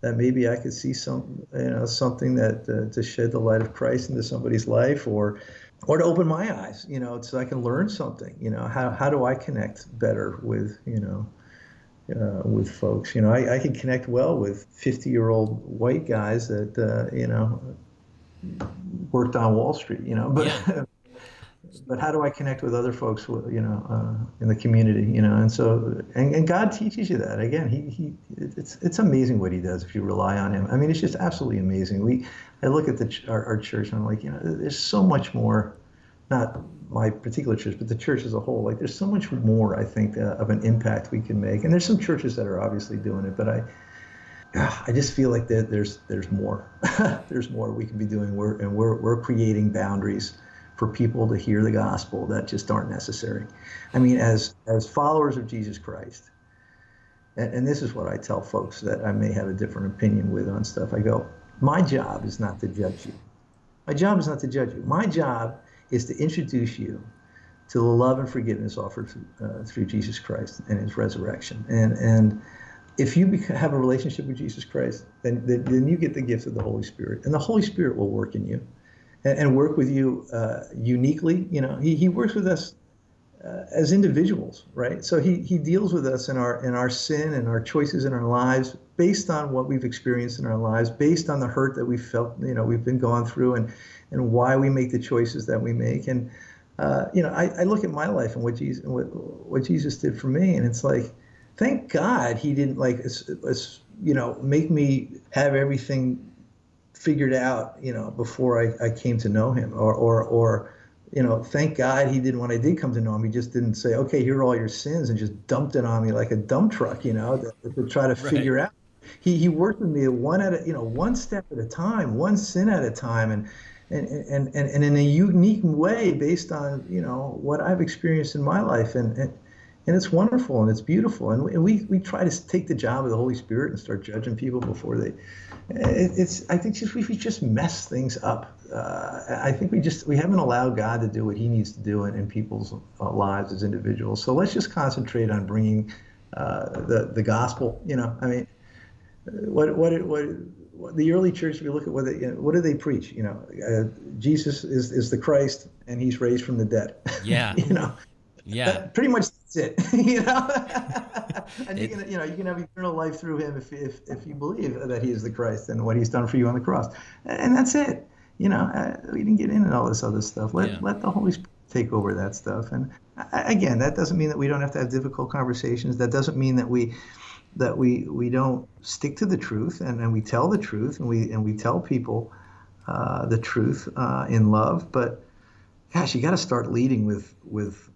that maybe I could see some, you know, something that uh, to shed the light of Christ into somebody's life, or or to open my eyes, you know, so I can learn something. You know, how how do I connect better with you know uh, with folks? You know, I, I can connect well with 50 year old white guys that uh, you know worked on Wall Street. You know, but. Yeah. but how do I connect with other folks, you know, uh, in the community, you know? And so, and, and God teaches you that. Again, he, he, it's it's amazing what he does if you rely on him. I mean, it's just absolutely amazing. We, I look at the our, our church and I'm like, you know, there's so much more, not my particular church, but the church as a whole. Like, there's so much more I think uh, of an impact we can make. And there's some churches that are obviously doing it, but I. I just feel like that there's there's more, there's more we can be doing. We're and we're we're creating boundaries for people to hear the gospel that just aren't necessary. I mean, as as followers of Jesus Christ, and, and this is what I tell folks that I may have a different opinion with on stuff. I go, my job is not to judge you. My job is not to judge you. My job is to introduce you to the love and forgiveness offered uh, through Jesus Christ and His resurrection. And and if you have a relationship with Jesus Christ, then, then, then you get the gift of the Holy Spirit, and the Holy Spirit will work in you and, and work with you uh, uniquely. You know, he, he works with us uh, as individuals, right? So he, he deals with us in our in our sin and our choices in our lives based on what we've experienced in our lives, based on the hurt that we felt, you know, we've been going through, and and why we make the choices that we make. And uh, you know, I, I look at my life and what Jesus what, what Jesus did for me, and it's like, thank God he didn't like, you know, make me have everything figured out, you know, before I, I came to know him, or or or you know, thank God he didn't when I did come to know him. He just didn't say, "Okay, here are all your sins," and just dumped it on me like a dump truck, you know, to, to try to right. figure out. He he worked with me one at a you know one step at a time, one sin at a time, and and and and, and in a unique way based on you know what I've experienced in my life, and and, and it's wonderful and it's beautiful, and we, and we try to take the job of the Holy Spirit and start judging people before they it's I think just we, we just mess things up. Uh, I think we just we haven't allowed God to do what He needs to do in, in people's uh, lives as individuals. So let's just concentrate on bringing uh, the the gospel. You know, I mean, what what what the early church, if you look at what they, you know, what do they preach? You know, uh, Jesus is, is the Christ and he's raised from the dead. Yeah. you know, yeah. That, pretty much that's it. you know, and you can, you know, you can have eternal life through him if, if, if you believe that he is the Christ and what he's done for you on the cross. And that's it. You know, uh, we didn't get into all this other stuff. Let, yeah. let the Holy Spirit take over that stuff. And again, that doesn't mean that we don't have to have difficult conversations. That doesn't mean that we, that we we don't stick to the truth and, and we tell the truth and we and we tell people uh, the truth uh, in love. But gosh, you got to start leading with with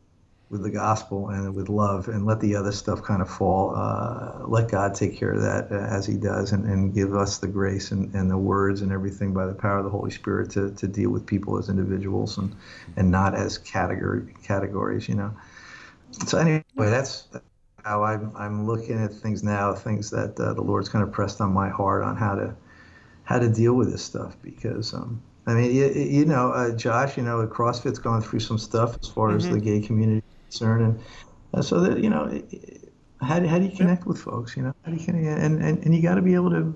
with the gospel and with love and let the other stuff kind of fall. Uh, let God take care of that uh, as He does and, and give us the grace and, and the words and everything by the power of the Holy Spirit to, to deal with people as individuals and, and not as category categories, you know. So anyway, that's how I'm, I'm looking at things now, things that uh, the Lord's kind of pressed on my heart on how to how to deal with this stuff because um, I mean you, you know uh, Josh you know CrossFit's going through some stuff as far mm-hmm. as the mm-hmm. gay community is concerned and uh, so that you know how do, how do you connect with folks you know how do you connect, and, and and you got to be able to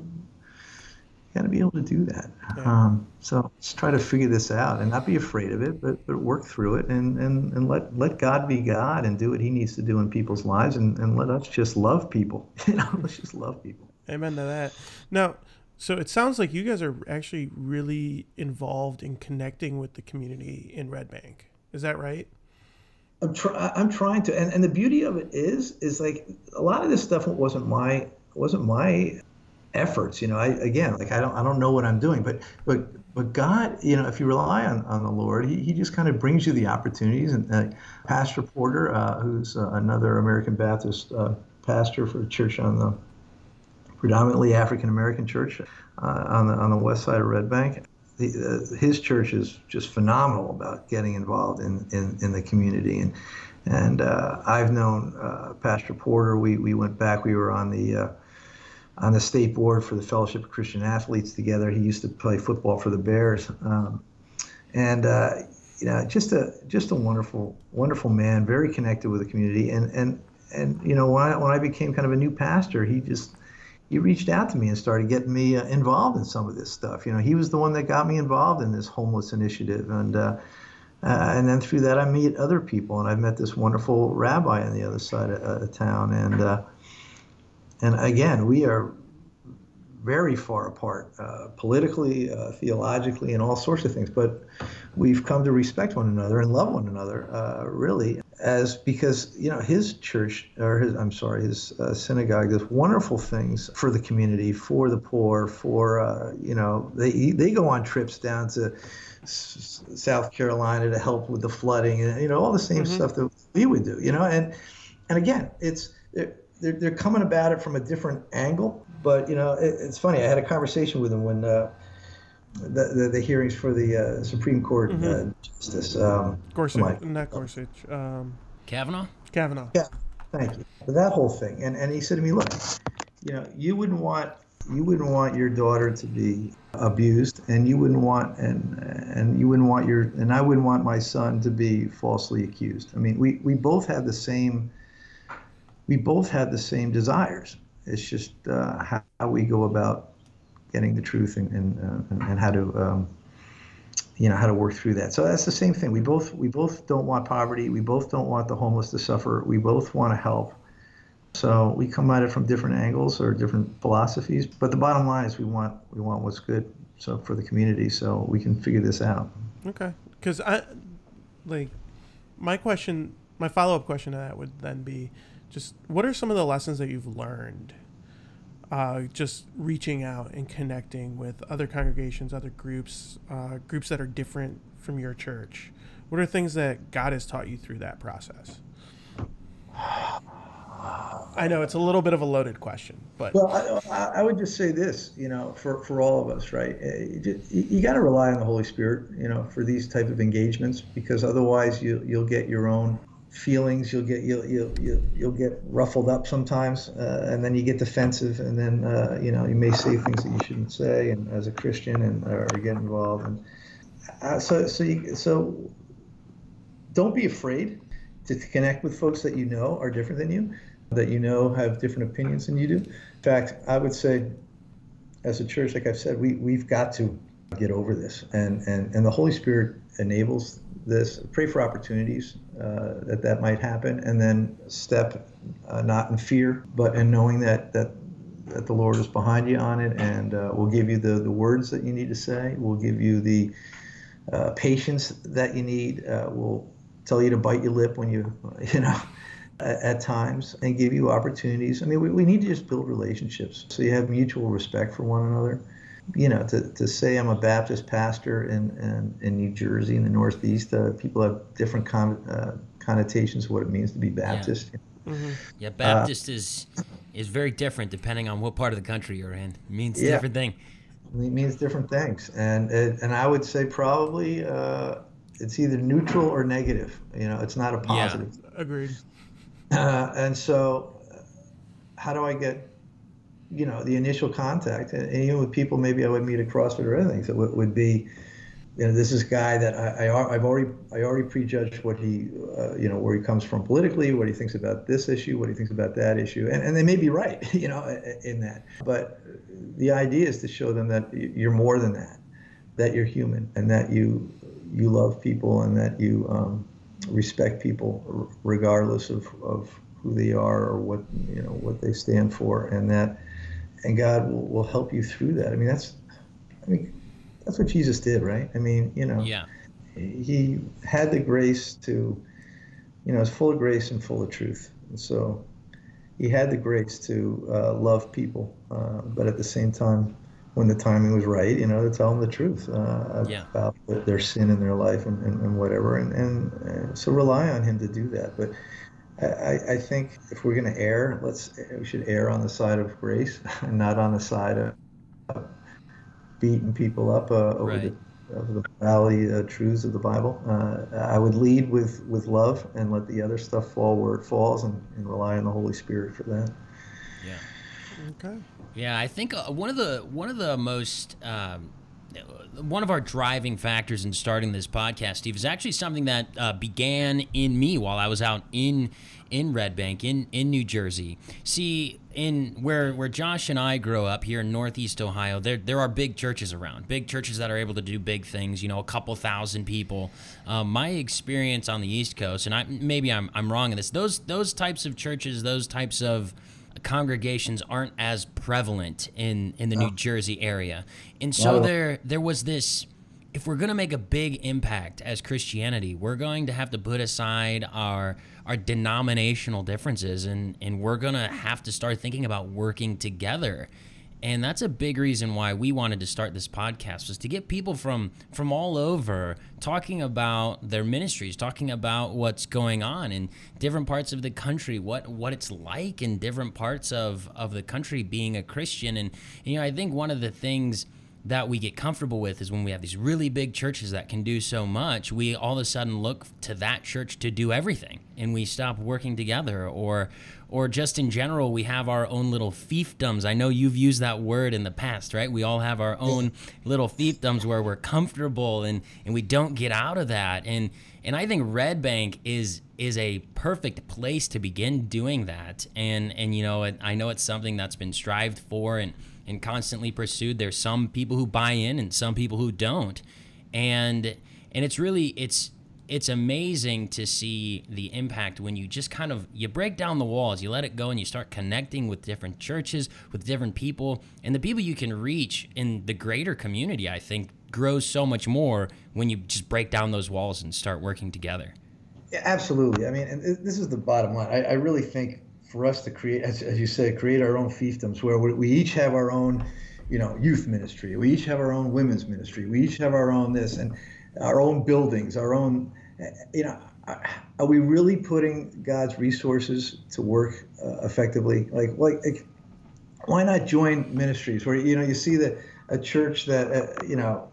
got to be able to do that. Yeah. Um, so let's try to figure this out and not be afraid of it, but, but work through it and, and, and let, let God be God and do what he needs to do in people's lives and, and let us just love people. You know, let's just love people. Amen to that. Now, so it sounds like you guys are actually really involved in connecting with the community in Red Bank. Is that right? I'm, try- I'm trying to, and, and the beauty of it is, is like a lot of this stuff wasn't my wasn't my efforts. You know, I again, like I don't I don't know what I'm doing, but but but God, you know, if you rely on, on the Lord, he, he just kind of brings you the opportunities. And uh, Pastor Porter, uh, who's uh, another American Baptist uh, pastor for a church on the predominantly African American church uh, on the on the west side of Red Bank. The, uh, his church is just phenomenal about getting involved in, in, in the community and and I've known Pastor Porter. We we went back. We were on the on the state board for the Fellowship of Christian Athletes together. He used to play football for the Bears, um, and uh, you know, just a just a wonderful wonderful man, very connected with the community. And and and you know, when I when I became kind of a new pastor, he just he reached out to me and started getting me uh, involved in some of this stuff. You know, he was the one that got me involved in this homeless initiative, and uh, uh, and then through that, I meet other people, and I've met this wonderful rabbi on the other side of, of town, and uh, and again, we are very far apart uh, politically, uh, theologically, and all sorts of things. But we've come to respect one another and love one another, uh, really, as because you know his church or his I'm sorry, his uh, synagogue does wonderful things for the community, for the poor, for uh, you know they they go on trips down to. South Carolina to help with the flooding and you know all the same mm-hmm. stuff that we would do you know and and again it's they're, they're coming about it from a different angle. But you know, it, it's funny. I had a conversation with them when uh, the, the, the hearings for the uh, Supreme Court mm-hmm. uh, Justice um, Gorsuch, like, not Gorsuch, um, Kavanaugh. Kavanaugh. Yeah, thank you. That whole thing, and and he said to me, look, you know, you wouldn't want you wouldn't want your daughter to be abused and you wouldn't want and and you wouldn't want your and I wouldn't want my son to be falsely accused. I mean, we we both have the same we both had the same desires. It's just uh, how we go about getting the truth and and, uh, and how to um, you know how to work through that. So that's the same thing. We both we both don't want poverty. We both don't want the homeless to suffer. We both want to help. So we come at it from different angles or different philosophies. But the bottom line is we want we want what's good so for the community. So we can figure this out. Okay, because I like my question. My follow up question to that would then be just what are some of the lessons that you've learned uh, just reaching out and connecting with other congregations other groups uh, groups that are different from your church what are things that god has taught you through that process I know it's a little bit of a loaded question, but well, I, I would just say this, you know, for, for all of us, right? Eh, you, you got to rely on the Holy Spirit, you know, for these type of engagements, because otherwise you you'll get your own feelings. You'll get you'll you'll you'll, you'll get ruffled up sometimes, uh, and then you get defensive, and then uh, you know you may say things that you shouldn't say, and as a Christian, and or get involved, and uh, so so you, so don't be afraid to, to connect with folks that you know are different than you, that you know have different opinions than you do. In fact, I would say as a church, like I've said, we we've got to get over this, and and and the Holy Spirit enables this. Pray for opportunities uh, that that might happen, and then step uh, not in fear, but in knowing that that that the Lord is behind you on it, and uh, will give you the the words that you need to say. Will give you the uh, patience that you need. Uh, will tell you to bite your lip when you you know at, at times and give you opportunities. I mean, we, we need to just build relationships so you have mutual respect for one another. You know, to, to say I'm a Baptist pastor in, in, in New Jersey in the Northeast, uh, people have different con- uh, connotations of what it means to be Baptist. Yeah, mm-hmm. yeah Baptist uh, is is very different depending on what part of the country you're in. It means yeah, different thing. It means different things, and it, and I would say probably uh, it's either neutral or negative. You know, it's not a positive. Yeah, agreed. Uh, and so, how do I get, you know, the initial contact? And, and, even with people maybe I would meet at CrossFit or anything, so it would be, you know, this is guy that I, I have already I already prejudged what he, uh, you know, where he comes from politically, what he thinks about this issue, what he thinks about that issue, and and they may be right, you know, in that. But the idea is to show them that you're more than that, that you're human, and that you you love people, and that you. Um, respect people regardless of, of who they are or what you know what they stand for and that and God will, will help you through that. I mean that's I mean that's what Jesus did, right? I mean, you know, yeah. he had the grace to you know, it's full of grace and full of truth. And so he had the grace to uh, love people, uh, but at the same time when the timing was right, you know, to tell them the truth uh, yeah. about their sin in their life and, and, and whatever. And, and, and, so rely on him to do that. But I, I think if we're going to err, let's we should err on the side of grace and not on the side of beating people up uh, over right. the of the valley uh, truths of the Bible. Uh, I would lead with, with love and let the other stuff fall where it falls and, and rely on the Holy Spirit for that. Yeah. Okay. Yeah, I think uh, one of the one of the most um, one of our driving factors in starting this podcast, Steve, is actually something that uh, began in me while I was out in in Red Bank in in New Jersey. See, in where where Josh and I grow up here in Northeast Ohio, there there are big churches around, big churches that are able to do big things. You know, a couple thousand people. Um, my experience on the East Coast, and I maybe I'm I'm wrong in this. Those those types of churches, those types of congregations aren't as prevalent in in the New Jersey area. And so there there was this if we're going to make a big impact as Christianity, we're going to have to put aside our our denominational differences and and we're going to have to start thinking about working together and that's a big reason why we wanted to start this podcast was to get people from from all over talking about their ministries talking about what's going on in different parts of the country what what it's like in different parts of of the country being a christian. And you know i think one of the things that we get comfortable with is when we have these really big churches that can do so much, we all of a sudden look to that church to do everything and we stop working together or or just in general we have our own little fiefdoms. I know you've used that word in the past, right? We all have our own little fiefdoms where we're comfortable and and we don't get out of that. And and I think Red Bank is is a perfect place to begin doing that. And and you know, I know it's something that's been strived for and and constantly pursued. There's some people who buy in and some people who don't. And and it's really it's it's amazing to see the impact when you just kind of you break down the walls you let it go and you start connecting with different churches with different people and the people you can reach in the greater community i think grows so much more when you just break down those walls and start working together yeah, absolutely i mean this is the bottom line i, I really think for us to create as, as you said create our own fiefdoms where we each have our own you know youth ministry. We each have our own women's ministry. We each have our own this and our own buildings, our own, you know, are we really putting God's resources to work uh, effectively? Like, like, like, why not join ministries where you know you see that a church that uh, you know,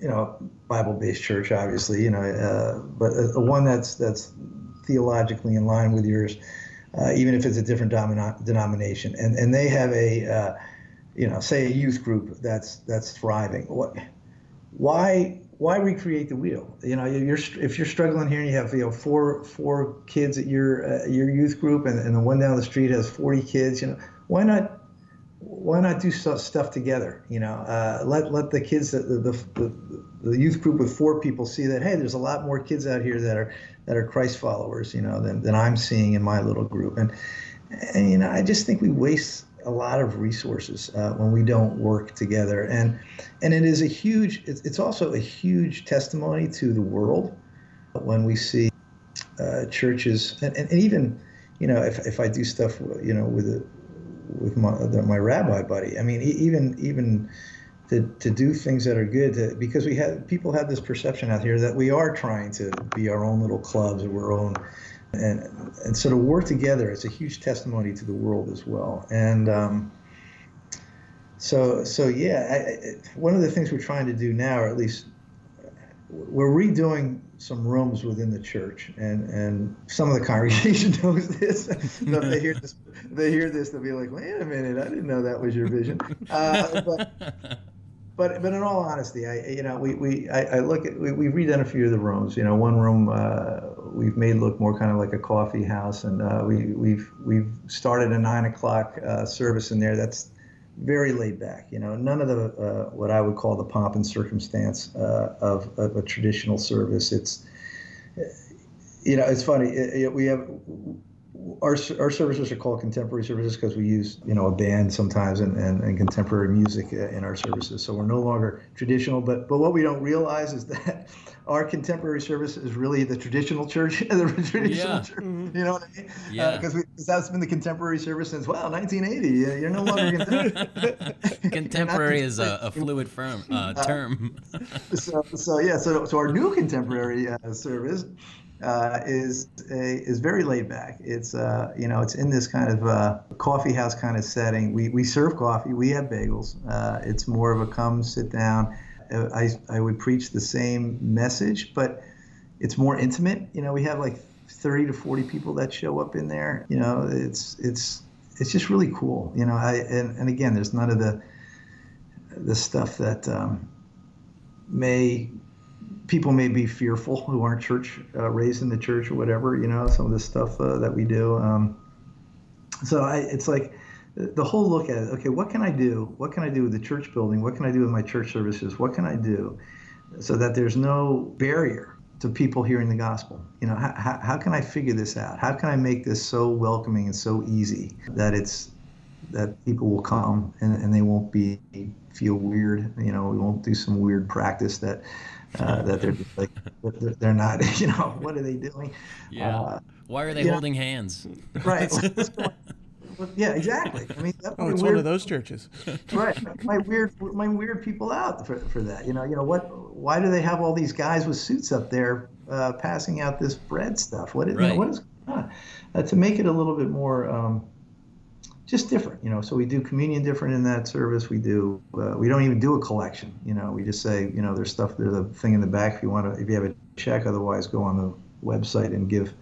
you know, Bible-based church, obviously, you know, uh, but a, one that's that's theologically in line with yours, uh, even if it's a different denomination, and and they have a, uh, you know, say a youth group that's that's thriving. What, why why recreate the wheel? You know, you're if you're struggling here and you have you know four four kids at your uh, your youth group, and, and the one down the street has 40 kids. You know, why not why not do stuff together? You know, uh, let let the kids, the, the, the, the youth group with four people, see that hey, there's a lot more kids out here that are that are Christ followers, you know, than, than I'm seeing in my little group. And and you know, I just think we waste a lot of resources uh, when we don't work together. And and it is a huge. It's, also a huge testimony to the world when we see uh, churches and, and, and even you know if, if I do stuff you know with a, with my my rabbi buddy. I mean even even to, to do things that are good to, because we have people have this perception out here that we are trying to be our own little clubs or our own and and so to work together it's a huge testimony to the world as well and um, so so yeah I, one of the things we're trying to do now or at least we're redoing some rooms within the church, and and some of the congregation knows this. so they hear this, they hear this, they'll be like, "Wait a minute, I didn't know that was your vision." Uh, but, but but in all honesty, I you know we we I, I look at we, we've redone a few of the rooms. You know, one room uh, we've made look more kind of like a coffee house, and uh, we we've we've started a nine o'clock uh, service in there. That's very laid back. You know, none of the uh, what I would call the pomp and circumstance uh, of, of, a traditional service. It's you know, it's funny. It, it, we have our our services are called contemporary services because we use you know a band sometimes and, and, and contemporary music uh, in our services. So we're no longer traditional. But but what we don't realize is that our contemporary service is really the traditional church, the traditional yeah. church. Mm-hmm. You know what I mean? Yeah. Because uh, that's been the contemporary service since wow 1980. You're no longer contemporary. contemporary is a, a, fluid firm uh, term. so so yeah. So so our new contemporary uh, service uh, is a, is very laid back. It's uh, you know it's in this kind of uh, coffee house kind of setting. We, we serve coffee. We have bagels. Uh, it's more of a come sit down. I I would preach the same message, but it's more intimate. You know, we have like 30 to 40 people that show up in there. You know, it's it's it's just really cool. You know, I and, and again, there's none of the the stuff that um, may people may be fearful who aren't church uh, raised in the church or whatever you know some of the stuff uh, that we do um, so I, it's like the whole look at it okay what can i do? What can i do with the church building? What can i do with my church services? What can i do so that there's no barrier to people hearing the gospel? You know how, how can i figure this out? How can i make this so welcoming and so easy that it's that people will come and, and they won't be feel weird? You know we won't do some weird practice that uh, that they're just like they're not you know what are they doing? Yeah. Uh, why are they holding hands? Right yeah exactly i mean oh it's weird, one of those churches right my weird my weird people out for, for that you know you know what why do they have all these guys with suits up there uh, passing out this bread stuff what is, right. you know, what is going on uh, to make it a little bit more um, just different, you know. So we do communion different in that service. We do uh, we don't even do a collection, you know. We just say, you know, there's stuff there's a thing in the back if you want to if you have a check. Otherwise, go on the website and give,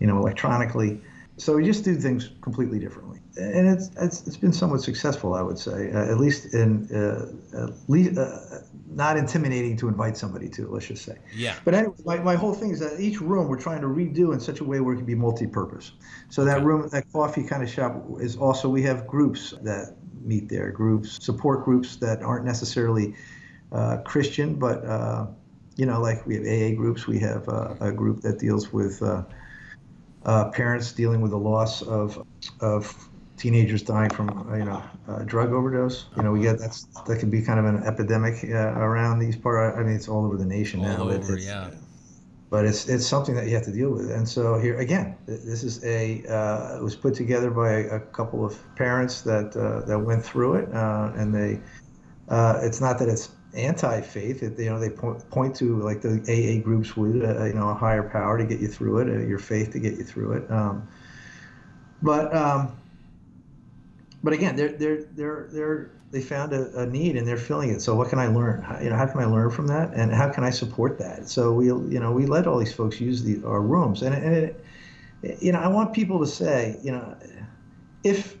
you know, electronically. So we just do things completely differently, and it's it's, it's been somewhat successful, I would say, uh, at least in uh, at least uh, not intimidating to invite somebody to, let's just say. Yeah. But anyway, my, my whole thing is that each room we're trying to redo in such a way where it can be multi-purpose. So that room, that coffee kind of shop is also, we have groups that meet there, groups, support groups that aren't necessarily uh, Christian, but, uh, you know, like we have AA groups, we have uh, a group that deals with uh, uh, parents dealing with the loss of, of teenagers dying from you know drug overdose. You know, we get that's that can be kind of an epidemic uh, around these part. I mean, it's all over the nation all now. Over, it's, yeah. But it's it's something that you have to deal with. And so here again, this is a uh, it was put together by a, a couple of parents that uh, that went through it, uh, and they. Uh, it's not that it's anti-faith. It, you know, they point, point to like the AA groups would, uh, you know, a higher power to get you through it, your faith to get you through it. Um, but um, but again, they're they're they're they're they found a, a, need and they're filling it. So what can I learn? How, you know, how can I learn from that, and how can I support that? So we you know we let all these folks use the our rooms, and and it, you know I want people to say you know if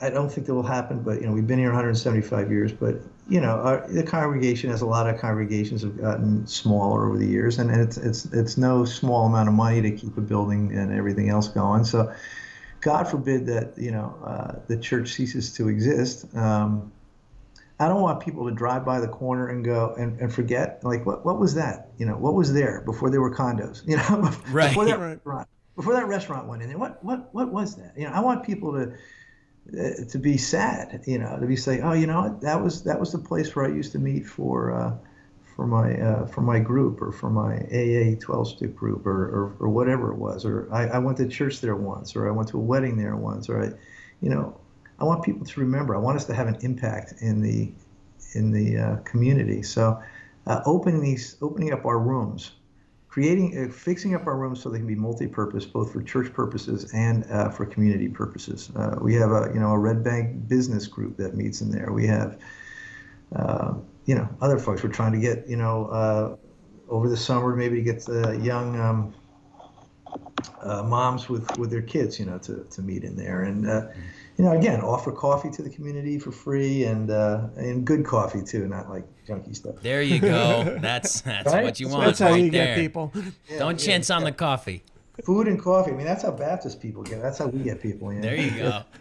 I don't think that will happen, but you know we've been here 175 years, but you know our, the congregation, as a lot of congregations, have gotten smaller over the years, and it's it's it's no small amount of money to keep a building and everything else going. So God forbid that you know uh, the church ceases to exist. Um, I don't want people to drive by the corner and go and, and forget like what what was that? You know, what was there before there were condos? You know, right. before that Right. restaurant before that restaurant went in there. What what what was that? You know, I want people to uh, to be sad. You know, to be say, oh, you know, that was that was the place where I used to meet for. Uh, for my uh, for my group or for my AA 12 step group or, or, or whatever it was or I, I went to church there once or I went to a wedding there once or I you know I want people to remember I want us to have an impact in the in the uh, community so uh, opening these opening up our rooms creating uh, fixing up our rooms so they can be multi-purpose both for church purposes and uh, for community purposes. Uh, we have a you know a red bank business group that meets in there. We have uh, you know, other folks. We're trying to get, you know, uh, over the summer maybe to get the young um, uh, moms with, with their kids, you know, to, to meet in there. And, uh, you know, again, offer coffee to the community for free and uh, and good coffee too, not like junky stuff. There you go. That's that's Right? what you want. That's how right you there. get people. Yeah, Don't yeah, chance on yeah. the coffee. Food and coffee. I mean, that's how Baptist people get. That's how we get people. You know? There you go.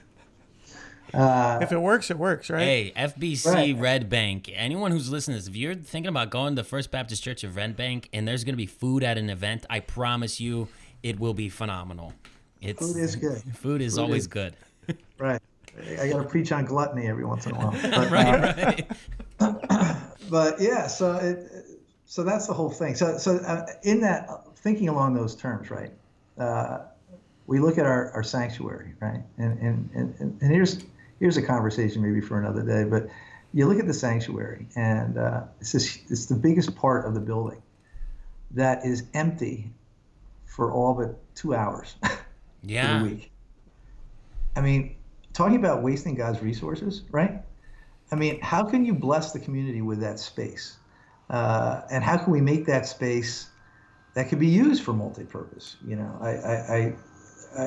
Uh, If it works, it works, right? Hey, FBC Right. Red Bank. Anyone who's listening to this, if you're thinking about going to First Baptist Church of Red Bank and there's going to be food at an event, I promise you it will be phenomenal. It's food is good. food is Food always is- good. Right. I got to preach on gluttony every once in a while. But, uh, right, right. but yeah, so it, so that's the whole thing. So so uh, in that thinking along those terms, right? Uh, we look at our, our sanctuary, right? And, and and and here's here's a conversation maybe for another day. But you look at the sanctuary, and uh, it's this, it's the biggest part of the building that is empty for all but two hours Yeah. the week. I mean, talking about wasting God's resources, right? I mean, how can you bless the community with that space? Uh, and how can we make that space that could be used for multi-purpose? You know, I, I, I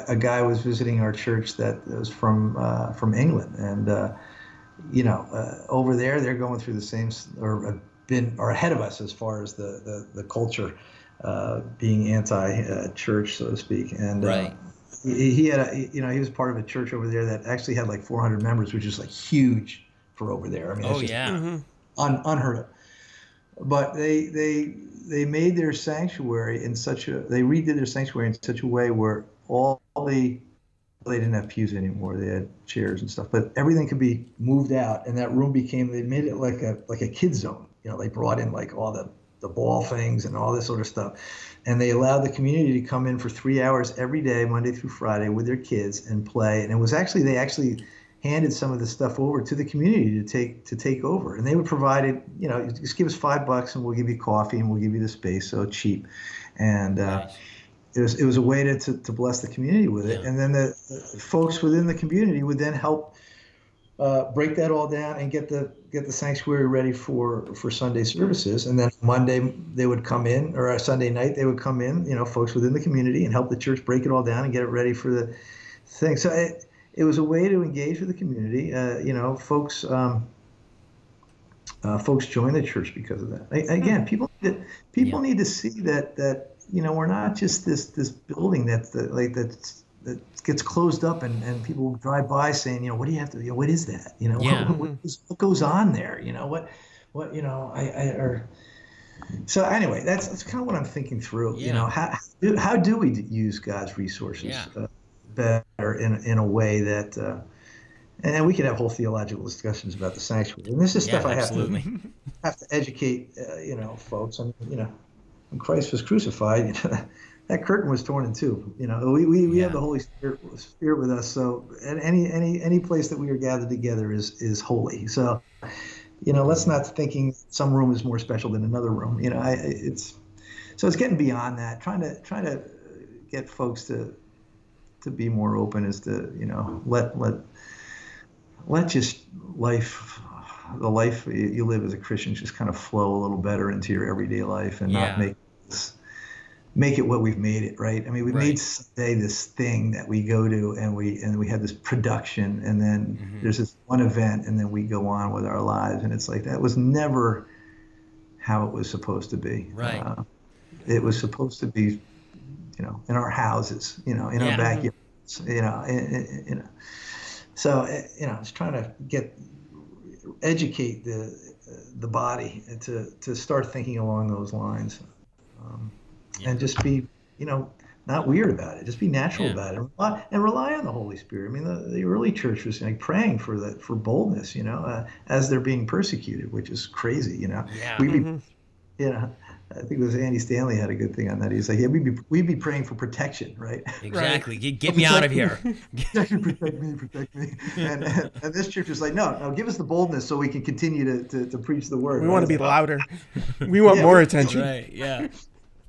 a guy was visiting our church that was from uh, from England, and uh, you know, uh, over there they're going through the same or been are ahead of us as far as the the, the culture uh, being anti-church, so to speak, and. Right. He, he had a, you know he was part of a church over there that actually had like 400 members which is like huge for over there i mean it's Oh just yeah. Mm-hmm. un, unheard of but they they they made their sanctuary in such a they redid their sanctuary in such a way where all the they didn't have pews anymore they had chairs and stuff but everything could be moved out and that room became they made it like a like a kid zone you know they brought in like all the the ball things and all this sort of stuff. And they allowed the community to come in for three hours every day monday through friday with their kids and play. And it was actually they actually handed some of the stuff over to the community to take to take over. And they would provide it you know just give us five bucks and we'll give you coffee and we'll give you the space so cheap. And uh, Nice. it was it was a way to, to, to bless the community with it. Yeah. and then the, the folks within the community would then help uh, break that all down and get the get the sanctuary ready for for Sunday services. And then Monday they would come in or a Sunday night they would come in you know folks within the community and help the church break it all down and get it ready for the thing. So it, it was a way to engage with the community. Uh, you know folks um, uh, folks join the church because of that. A- Again, people need to, people need to see that that you know we're not just this this building that's the, like that's that gets closed up and, and people drive by saying you know what do you have to you know, what is that you know Yeah. what, what, is- what goes on there you know what what you know I, I or so anyway that's that's kind of what I'm thinking through you know how how do, how do we use God's resources Yeah. uh, better in in a way that. Uh, and we could have whole theological discussions about the sanctuary. And this is Yeah, stuff I have to have to educate, uh, you know, folks. And you know, when Christ was crucified, you know, that curtain was torn in two. You know, we, we, we Yeah. have the Holy Spirit, Spirit with us. So, any any any place that we are gathered together is is holy. So, you know, let's not thinking some room is more special than another room. You know, I, it's so it's getting beyond that. Trying to trying to get folks to to be more open is to you know let let let just life the life you you live as a christian just kind of flow a little better into your everyday life and Yeah. not make this, make it what we've made it right i mean we've Right. made Sunday this thing that we go to and we and we have this production and then Mhm. there's this one event and then we go on with our lives and it's like that was never how it was supposed to be Right. uh, it was supposed to be you know in our houses you know in Yeah. our backyards you know, you know. So you know, it's trying to get educate the the body to to start thinking along those lines, um, yeah. and just be you know not weird about it. Just be natural yeah. about it, and rely, and rely, on the Holy Spirit. I mean, the, the early church was like praying for that for boldness, you know, uh, as they're being persecuted, which is crazy, you know. Yeah. We'd be, mm-hmm. you know, I think it was Andy Stanley had a good thing on that. He's like, yeah, we'd be we'd be praying for protection, right? Exactly. Right. Get, get me out of here. protect me, protect me. And, and, and, this church is like, no, no, give us the boldness so we can continue to, to, to preach the word. We right? want to be louder. We want yeah, more attention. Right. Yeah.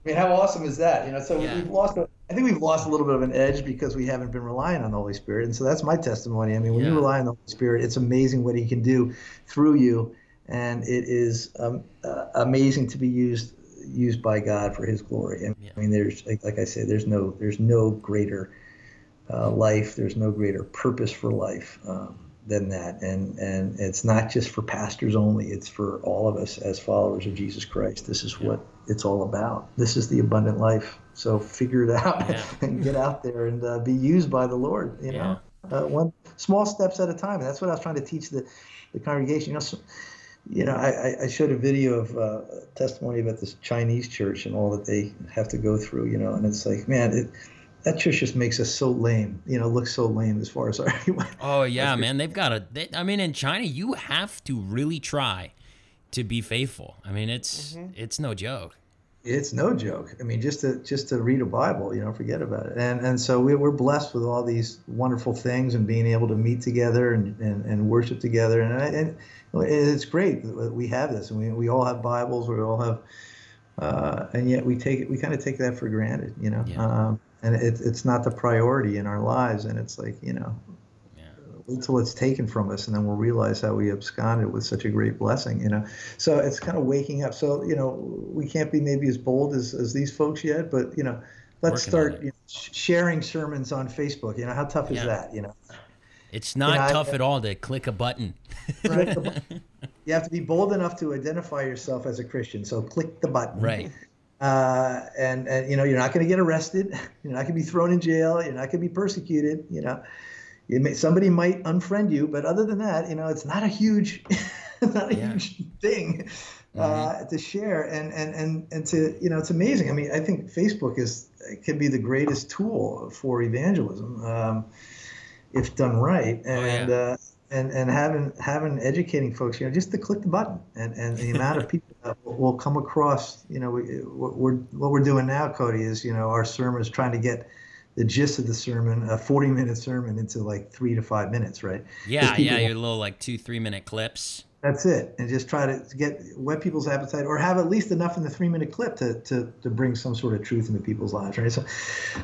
I mean, how awesome is that? You know, so yeah. we've lost. A, I think we've lost a little bit of an edge because we haven't been relying on the Holy Spirit, and so that's my testimony. I mean, when yeah. you rely on the Holy Spirit, it's amazing what He can do through you, and it is um, uh, amazing to be used used by God for His glory. I mean, there's like, like, I said, there's no there's no greater uh, life, there's no greater purpose for life um, than that, and and it's not just for pastors only; it's for all of us as followers of Jesus Christ. This is yeah. what it's all about. This is the abundant life. So figure it out yeah. and get out there and uh, be used by the Lord. You know, uh, one small steps at a time, and that's what I was trying to teach the the congregation. You know. So, you know, I, I showed a video of uh, testimony about this Chinese church and all that they have to go through, you know, and it's like, man, it, that church just makes us so lame, you know, looks so lame as far as our. oh yeah, man, they've got a. They, I mean, in China, you have to really try to be faithful. I mean, it's mm-hmm. it's no joke. It's no joke. I mean, just to just to read a Bible, you know, forget about it. And and so we, we're blessed with all these wonderful things and being able to meet together and, and, and worship together. And, and it's great that we have this, and we, we all have Bibles, we all have, uh, and yet we take it, we kind of take that for granted, you know. Yeah. Um, and it, it's not the priority in our lives, and it's like you know, yeah. until it's taken from us, and then we'll realize how we absconded with such a great blessing, you know. So it's kind of waking up. So you know, we can't be maybe as bold as, as these folks yet, but you know, let's start you know, sharing sermons on Facebook. You know, how tough is that? You know. It's not you know, tough I, at all to click a button. right. you have to be bold enough to identify yourself as a Christian. So click the button. Right. Uh, and, and you know you're not going to get arrested. You're not going to be thrown in jail. You're not going to be persecuted. You know, you may, somebody might unfriend you, but other than that, you know, it's not a huge, not a yeah. huge thing uh, mm-hmm. to share. And and and and to you know, it's amazing. I mean, I think Facebook is can be the greatest tool for evangelism. Um, if done right. And oh, yeah. uh, and and having having educating folks, you know, just to click the button and, and the amount of people Uh, that will come across, you know, we, what we're what we're doing now, Cody, is you know our sermon is trying to get the gist of the sermon, a 40 minute sermon, into like three to five minutes, right? Yeah, yeah, your little like two three minute clips. That's it, and just try to get whet people's appetite, or have at least enough in the three-minute clip to, to, to bring some sort of truth into people's lives, right? So,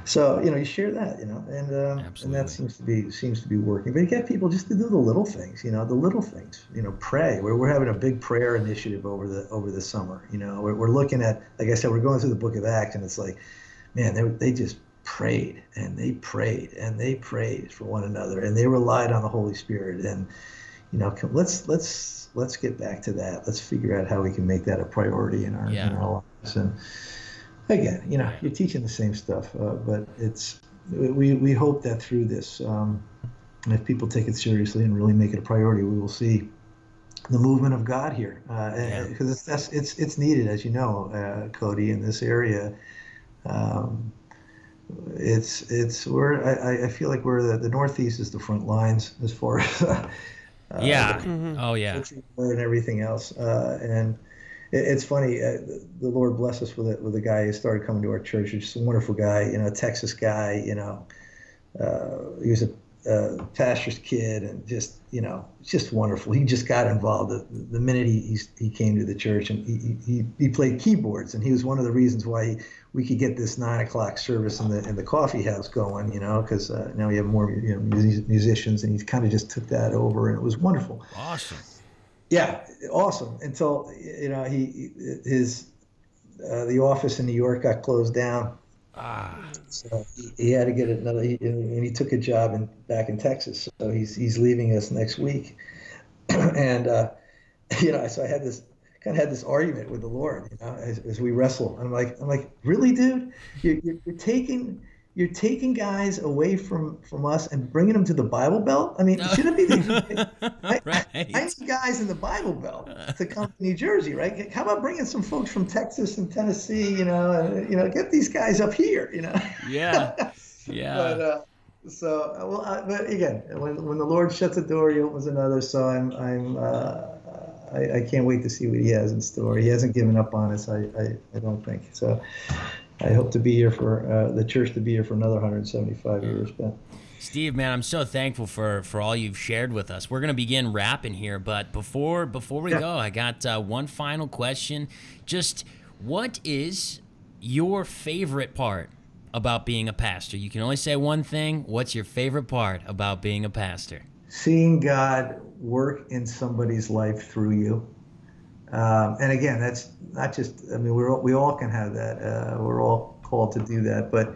so you know, you share that, you know, and um, and that seems to be seems to be working. But you get people just to do the little things, you know, the little things, you know, pray. We're, we're having a big prayer initiative over the over the summer. You know, we're, we're looking at, like I said, we're going through the Book of Acts, and it's like, man, they they just prayed and they prayed and they prayed for one another, and they relied on the Holy Spirit, and you know, let's let's let's get back to that. Let's figure out how we can make that a priority in our, yeah. in our lives. And again, you know, you're teaching the same stuff, uh, but it's we we hope that through this, um, if people take it seriously and really make it a priority, we will see the movement of God here, because uh, yeah. it's that's it's it's needed, as you know, uh, Cody, in this area. Um, it's it's we're I, I feel like we're the, the Northeast is the front lines as far as uh, yeah. Mm-hmm. Oh yeah. And everything else. Uh, and it, it's funny. Uh, the Lord bless us with a, with a guy who started coming to our church. He's just a wonderful guy. You know, a Texas guy. You know, uh, he was a uh, pastor's kid and just you know just wonderful he just got involved the, the minute he, he, he came to the church and he, he, he played keyboards and he was one of the reasons why he, we could get this nine o'clock service in the in the coffee house going you know because uh, now we have more you know musicians and he kind of just took that over and it was wonderful. Awesome. Yeah awesome. Until you know he his uh, the office in New York got closed down. Ah. So he, he, had to get another, he, and he took a job in back in Texas. So he's he's leaving us next week, and uh, you know, so I had this of had this argument with the Lord, you know, as, as we wrestle. I'm like, I'm like, really, dude, you're, you're, you're taking you're taking guys away from from us and bringing them to the Bible Belt. I mean, shouldn't be the I, Right. I, I need guys in the Bible Belt to come to New Jersey, right? How about bringing some folks from Texas and Tennessee? You know, uh, you know, get these guys up here. You know. Yeah. Yeah. but uh, so uh, well, I, but again, when when the Lord shuts a door, He opens another. So I'm I'm uh, I, I can't wait to see what He has in store. He hasn't given up on us. I I, I don't think so. I hope to be here for uh, the church to be here for another 175 years. But Steve, man, I'm so thankful for for all you've shared with us. We're gonna begin wrapping here, but before before we Yeah. go, I got uh, one final question. Just what is your favorite part about being a pastor? You can only say one thing. What's your favorite part about being a pastor? Seeing God work in somebody's life through you. Um, and again, that's not just, I mean, we're, we all can have that. Uh, we're all called to do that. But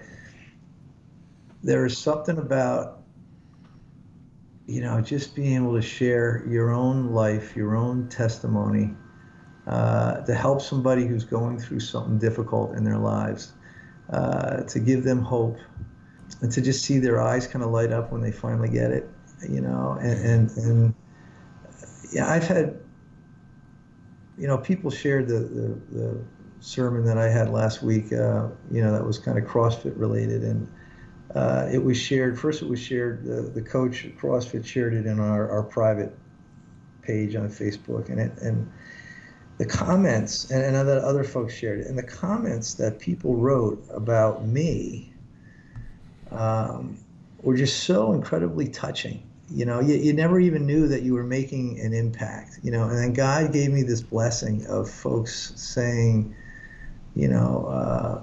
there is something about, you know, just being able to share your own life, your own testimony, uh, to help somebody who's going through something difficult in their lives, uh, to give them hope, and to just see their eyes kind of light up when they finally get it, you know, and and, and yeah, I've had, you know, people shared the the, the sermon that I had last week, uh, you know, that was kind of CrossFit related, and uh, it was shared. First, it was shared. The, the coach at CrossFit shared it in our, our private page on Facebook, and it and the comments and, and other other folks shared it, and the comments that people wrote about me um, were just so incredibly touching. You know, you, you never even knew that you were making an impact. You know, and then God gave me this blessing of folks saying, you know. Uh,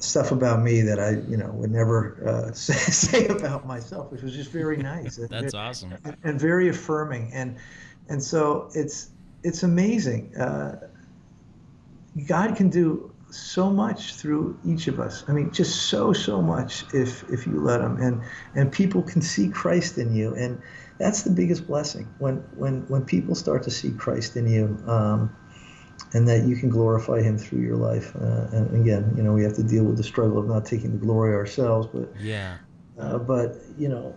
stuff about me that I, you know, would never uh, say, say about myself, which was just very nice. and- That's awesome. and, and very affirming, and and so it's it's amazing. Uh, God can do so much through each of us. I mean, just so so much if if you let them, and and people can see Christ in you, and that's the biggest blessing when when when people start to see Christ in you. Um, and that you can glorify him through your life. Uh, and again, you know, we have to deal with the struggle of not taking the glory ourselves, but Yeah. uh, but you know,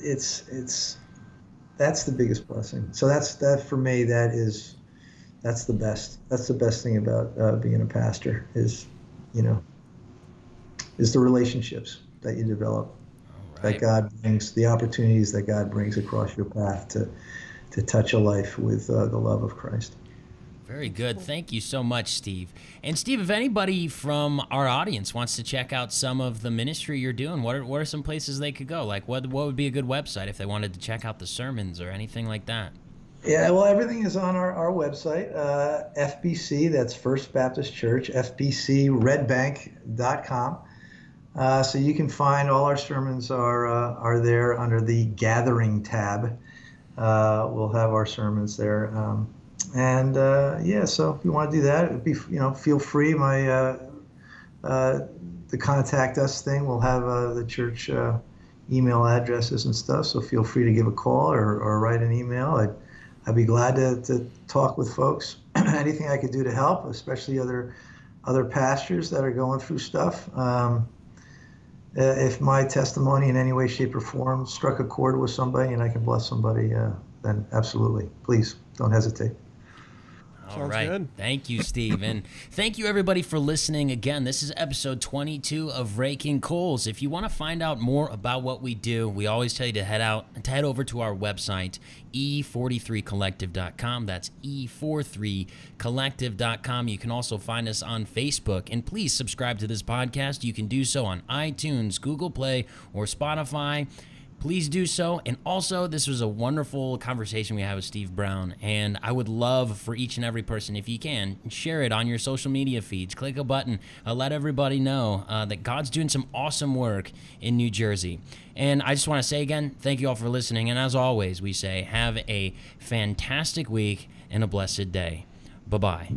it's it's that's the biggest blessing. So that's that for me. That is that's the best. That's the best thing about uh, being a pastor is, you know, is the relationships that you develop All that. God brings, the opportunities that God brings across your path to to touch a life with uh, the love of Christ. Very good. Thank you so much, Steve. And Steve, if anybody from our audience wants to check out some of the ministry you're doing, what are, what are some places they could go? Like, what what would be a good website if they wanted to check out the sermons or anything like that? Yeah, well, everything is on our, our website, uh, FBC, that's First Baptist Church, FBCRedbank.com. Uh, so you can find all our sermons are, uh, are there under the Gathering tab. Uh, we'll have our sermons there. Um, and uh, yeah, so if you want to do that, be, you know, feel free. My uh, uh, the contact us thing, we'll have the church email addresses and stuff. So feel free to give a call or, or write an email. I'd, I'd be glad to, to talk with folks. Anything I could do to help, especially other other pastors that are going through stuff. Um, uh, if my testimony in any way, shape, or form struck a chord with somebody and I can bless somebody, uh, then absolutely, please don't hesitate. All Sounds right. good. Thank you, Steve. And thank you, everybody, for listening. Again, this is episode 22 of Raking Coals. If you want to find out more about what we do, we always tell you to head out to head over to our website, e43collective.com. That's e43collective.com. You can also find us on Facebook. And please subscribe to this podcast. You can do so on iTunes, Google Play, or Spotify please do so. And also, this was a wonderful conversation we had with Steve Brown. And I would love for each and every person, if you can, share it on your social media feeds. Click a button, uh, let everybody know uh, that God's doing some awesome work in New Jersey. And I just want to say again, thank you all for listening. And as always, we say, have a fantastic week and a blessed day. Bye bye.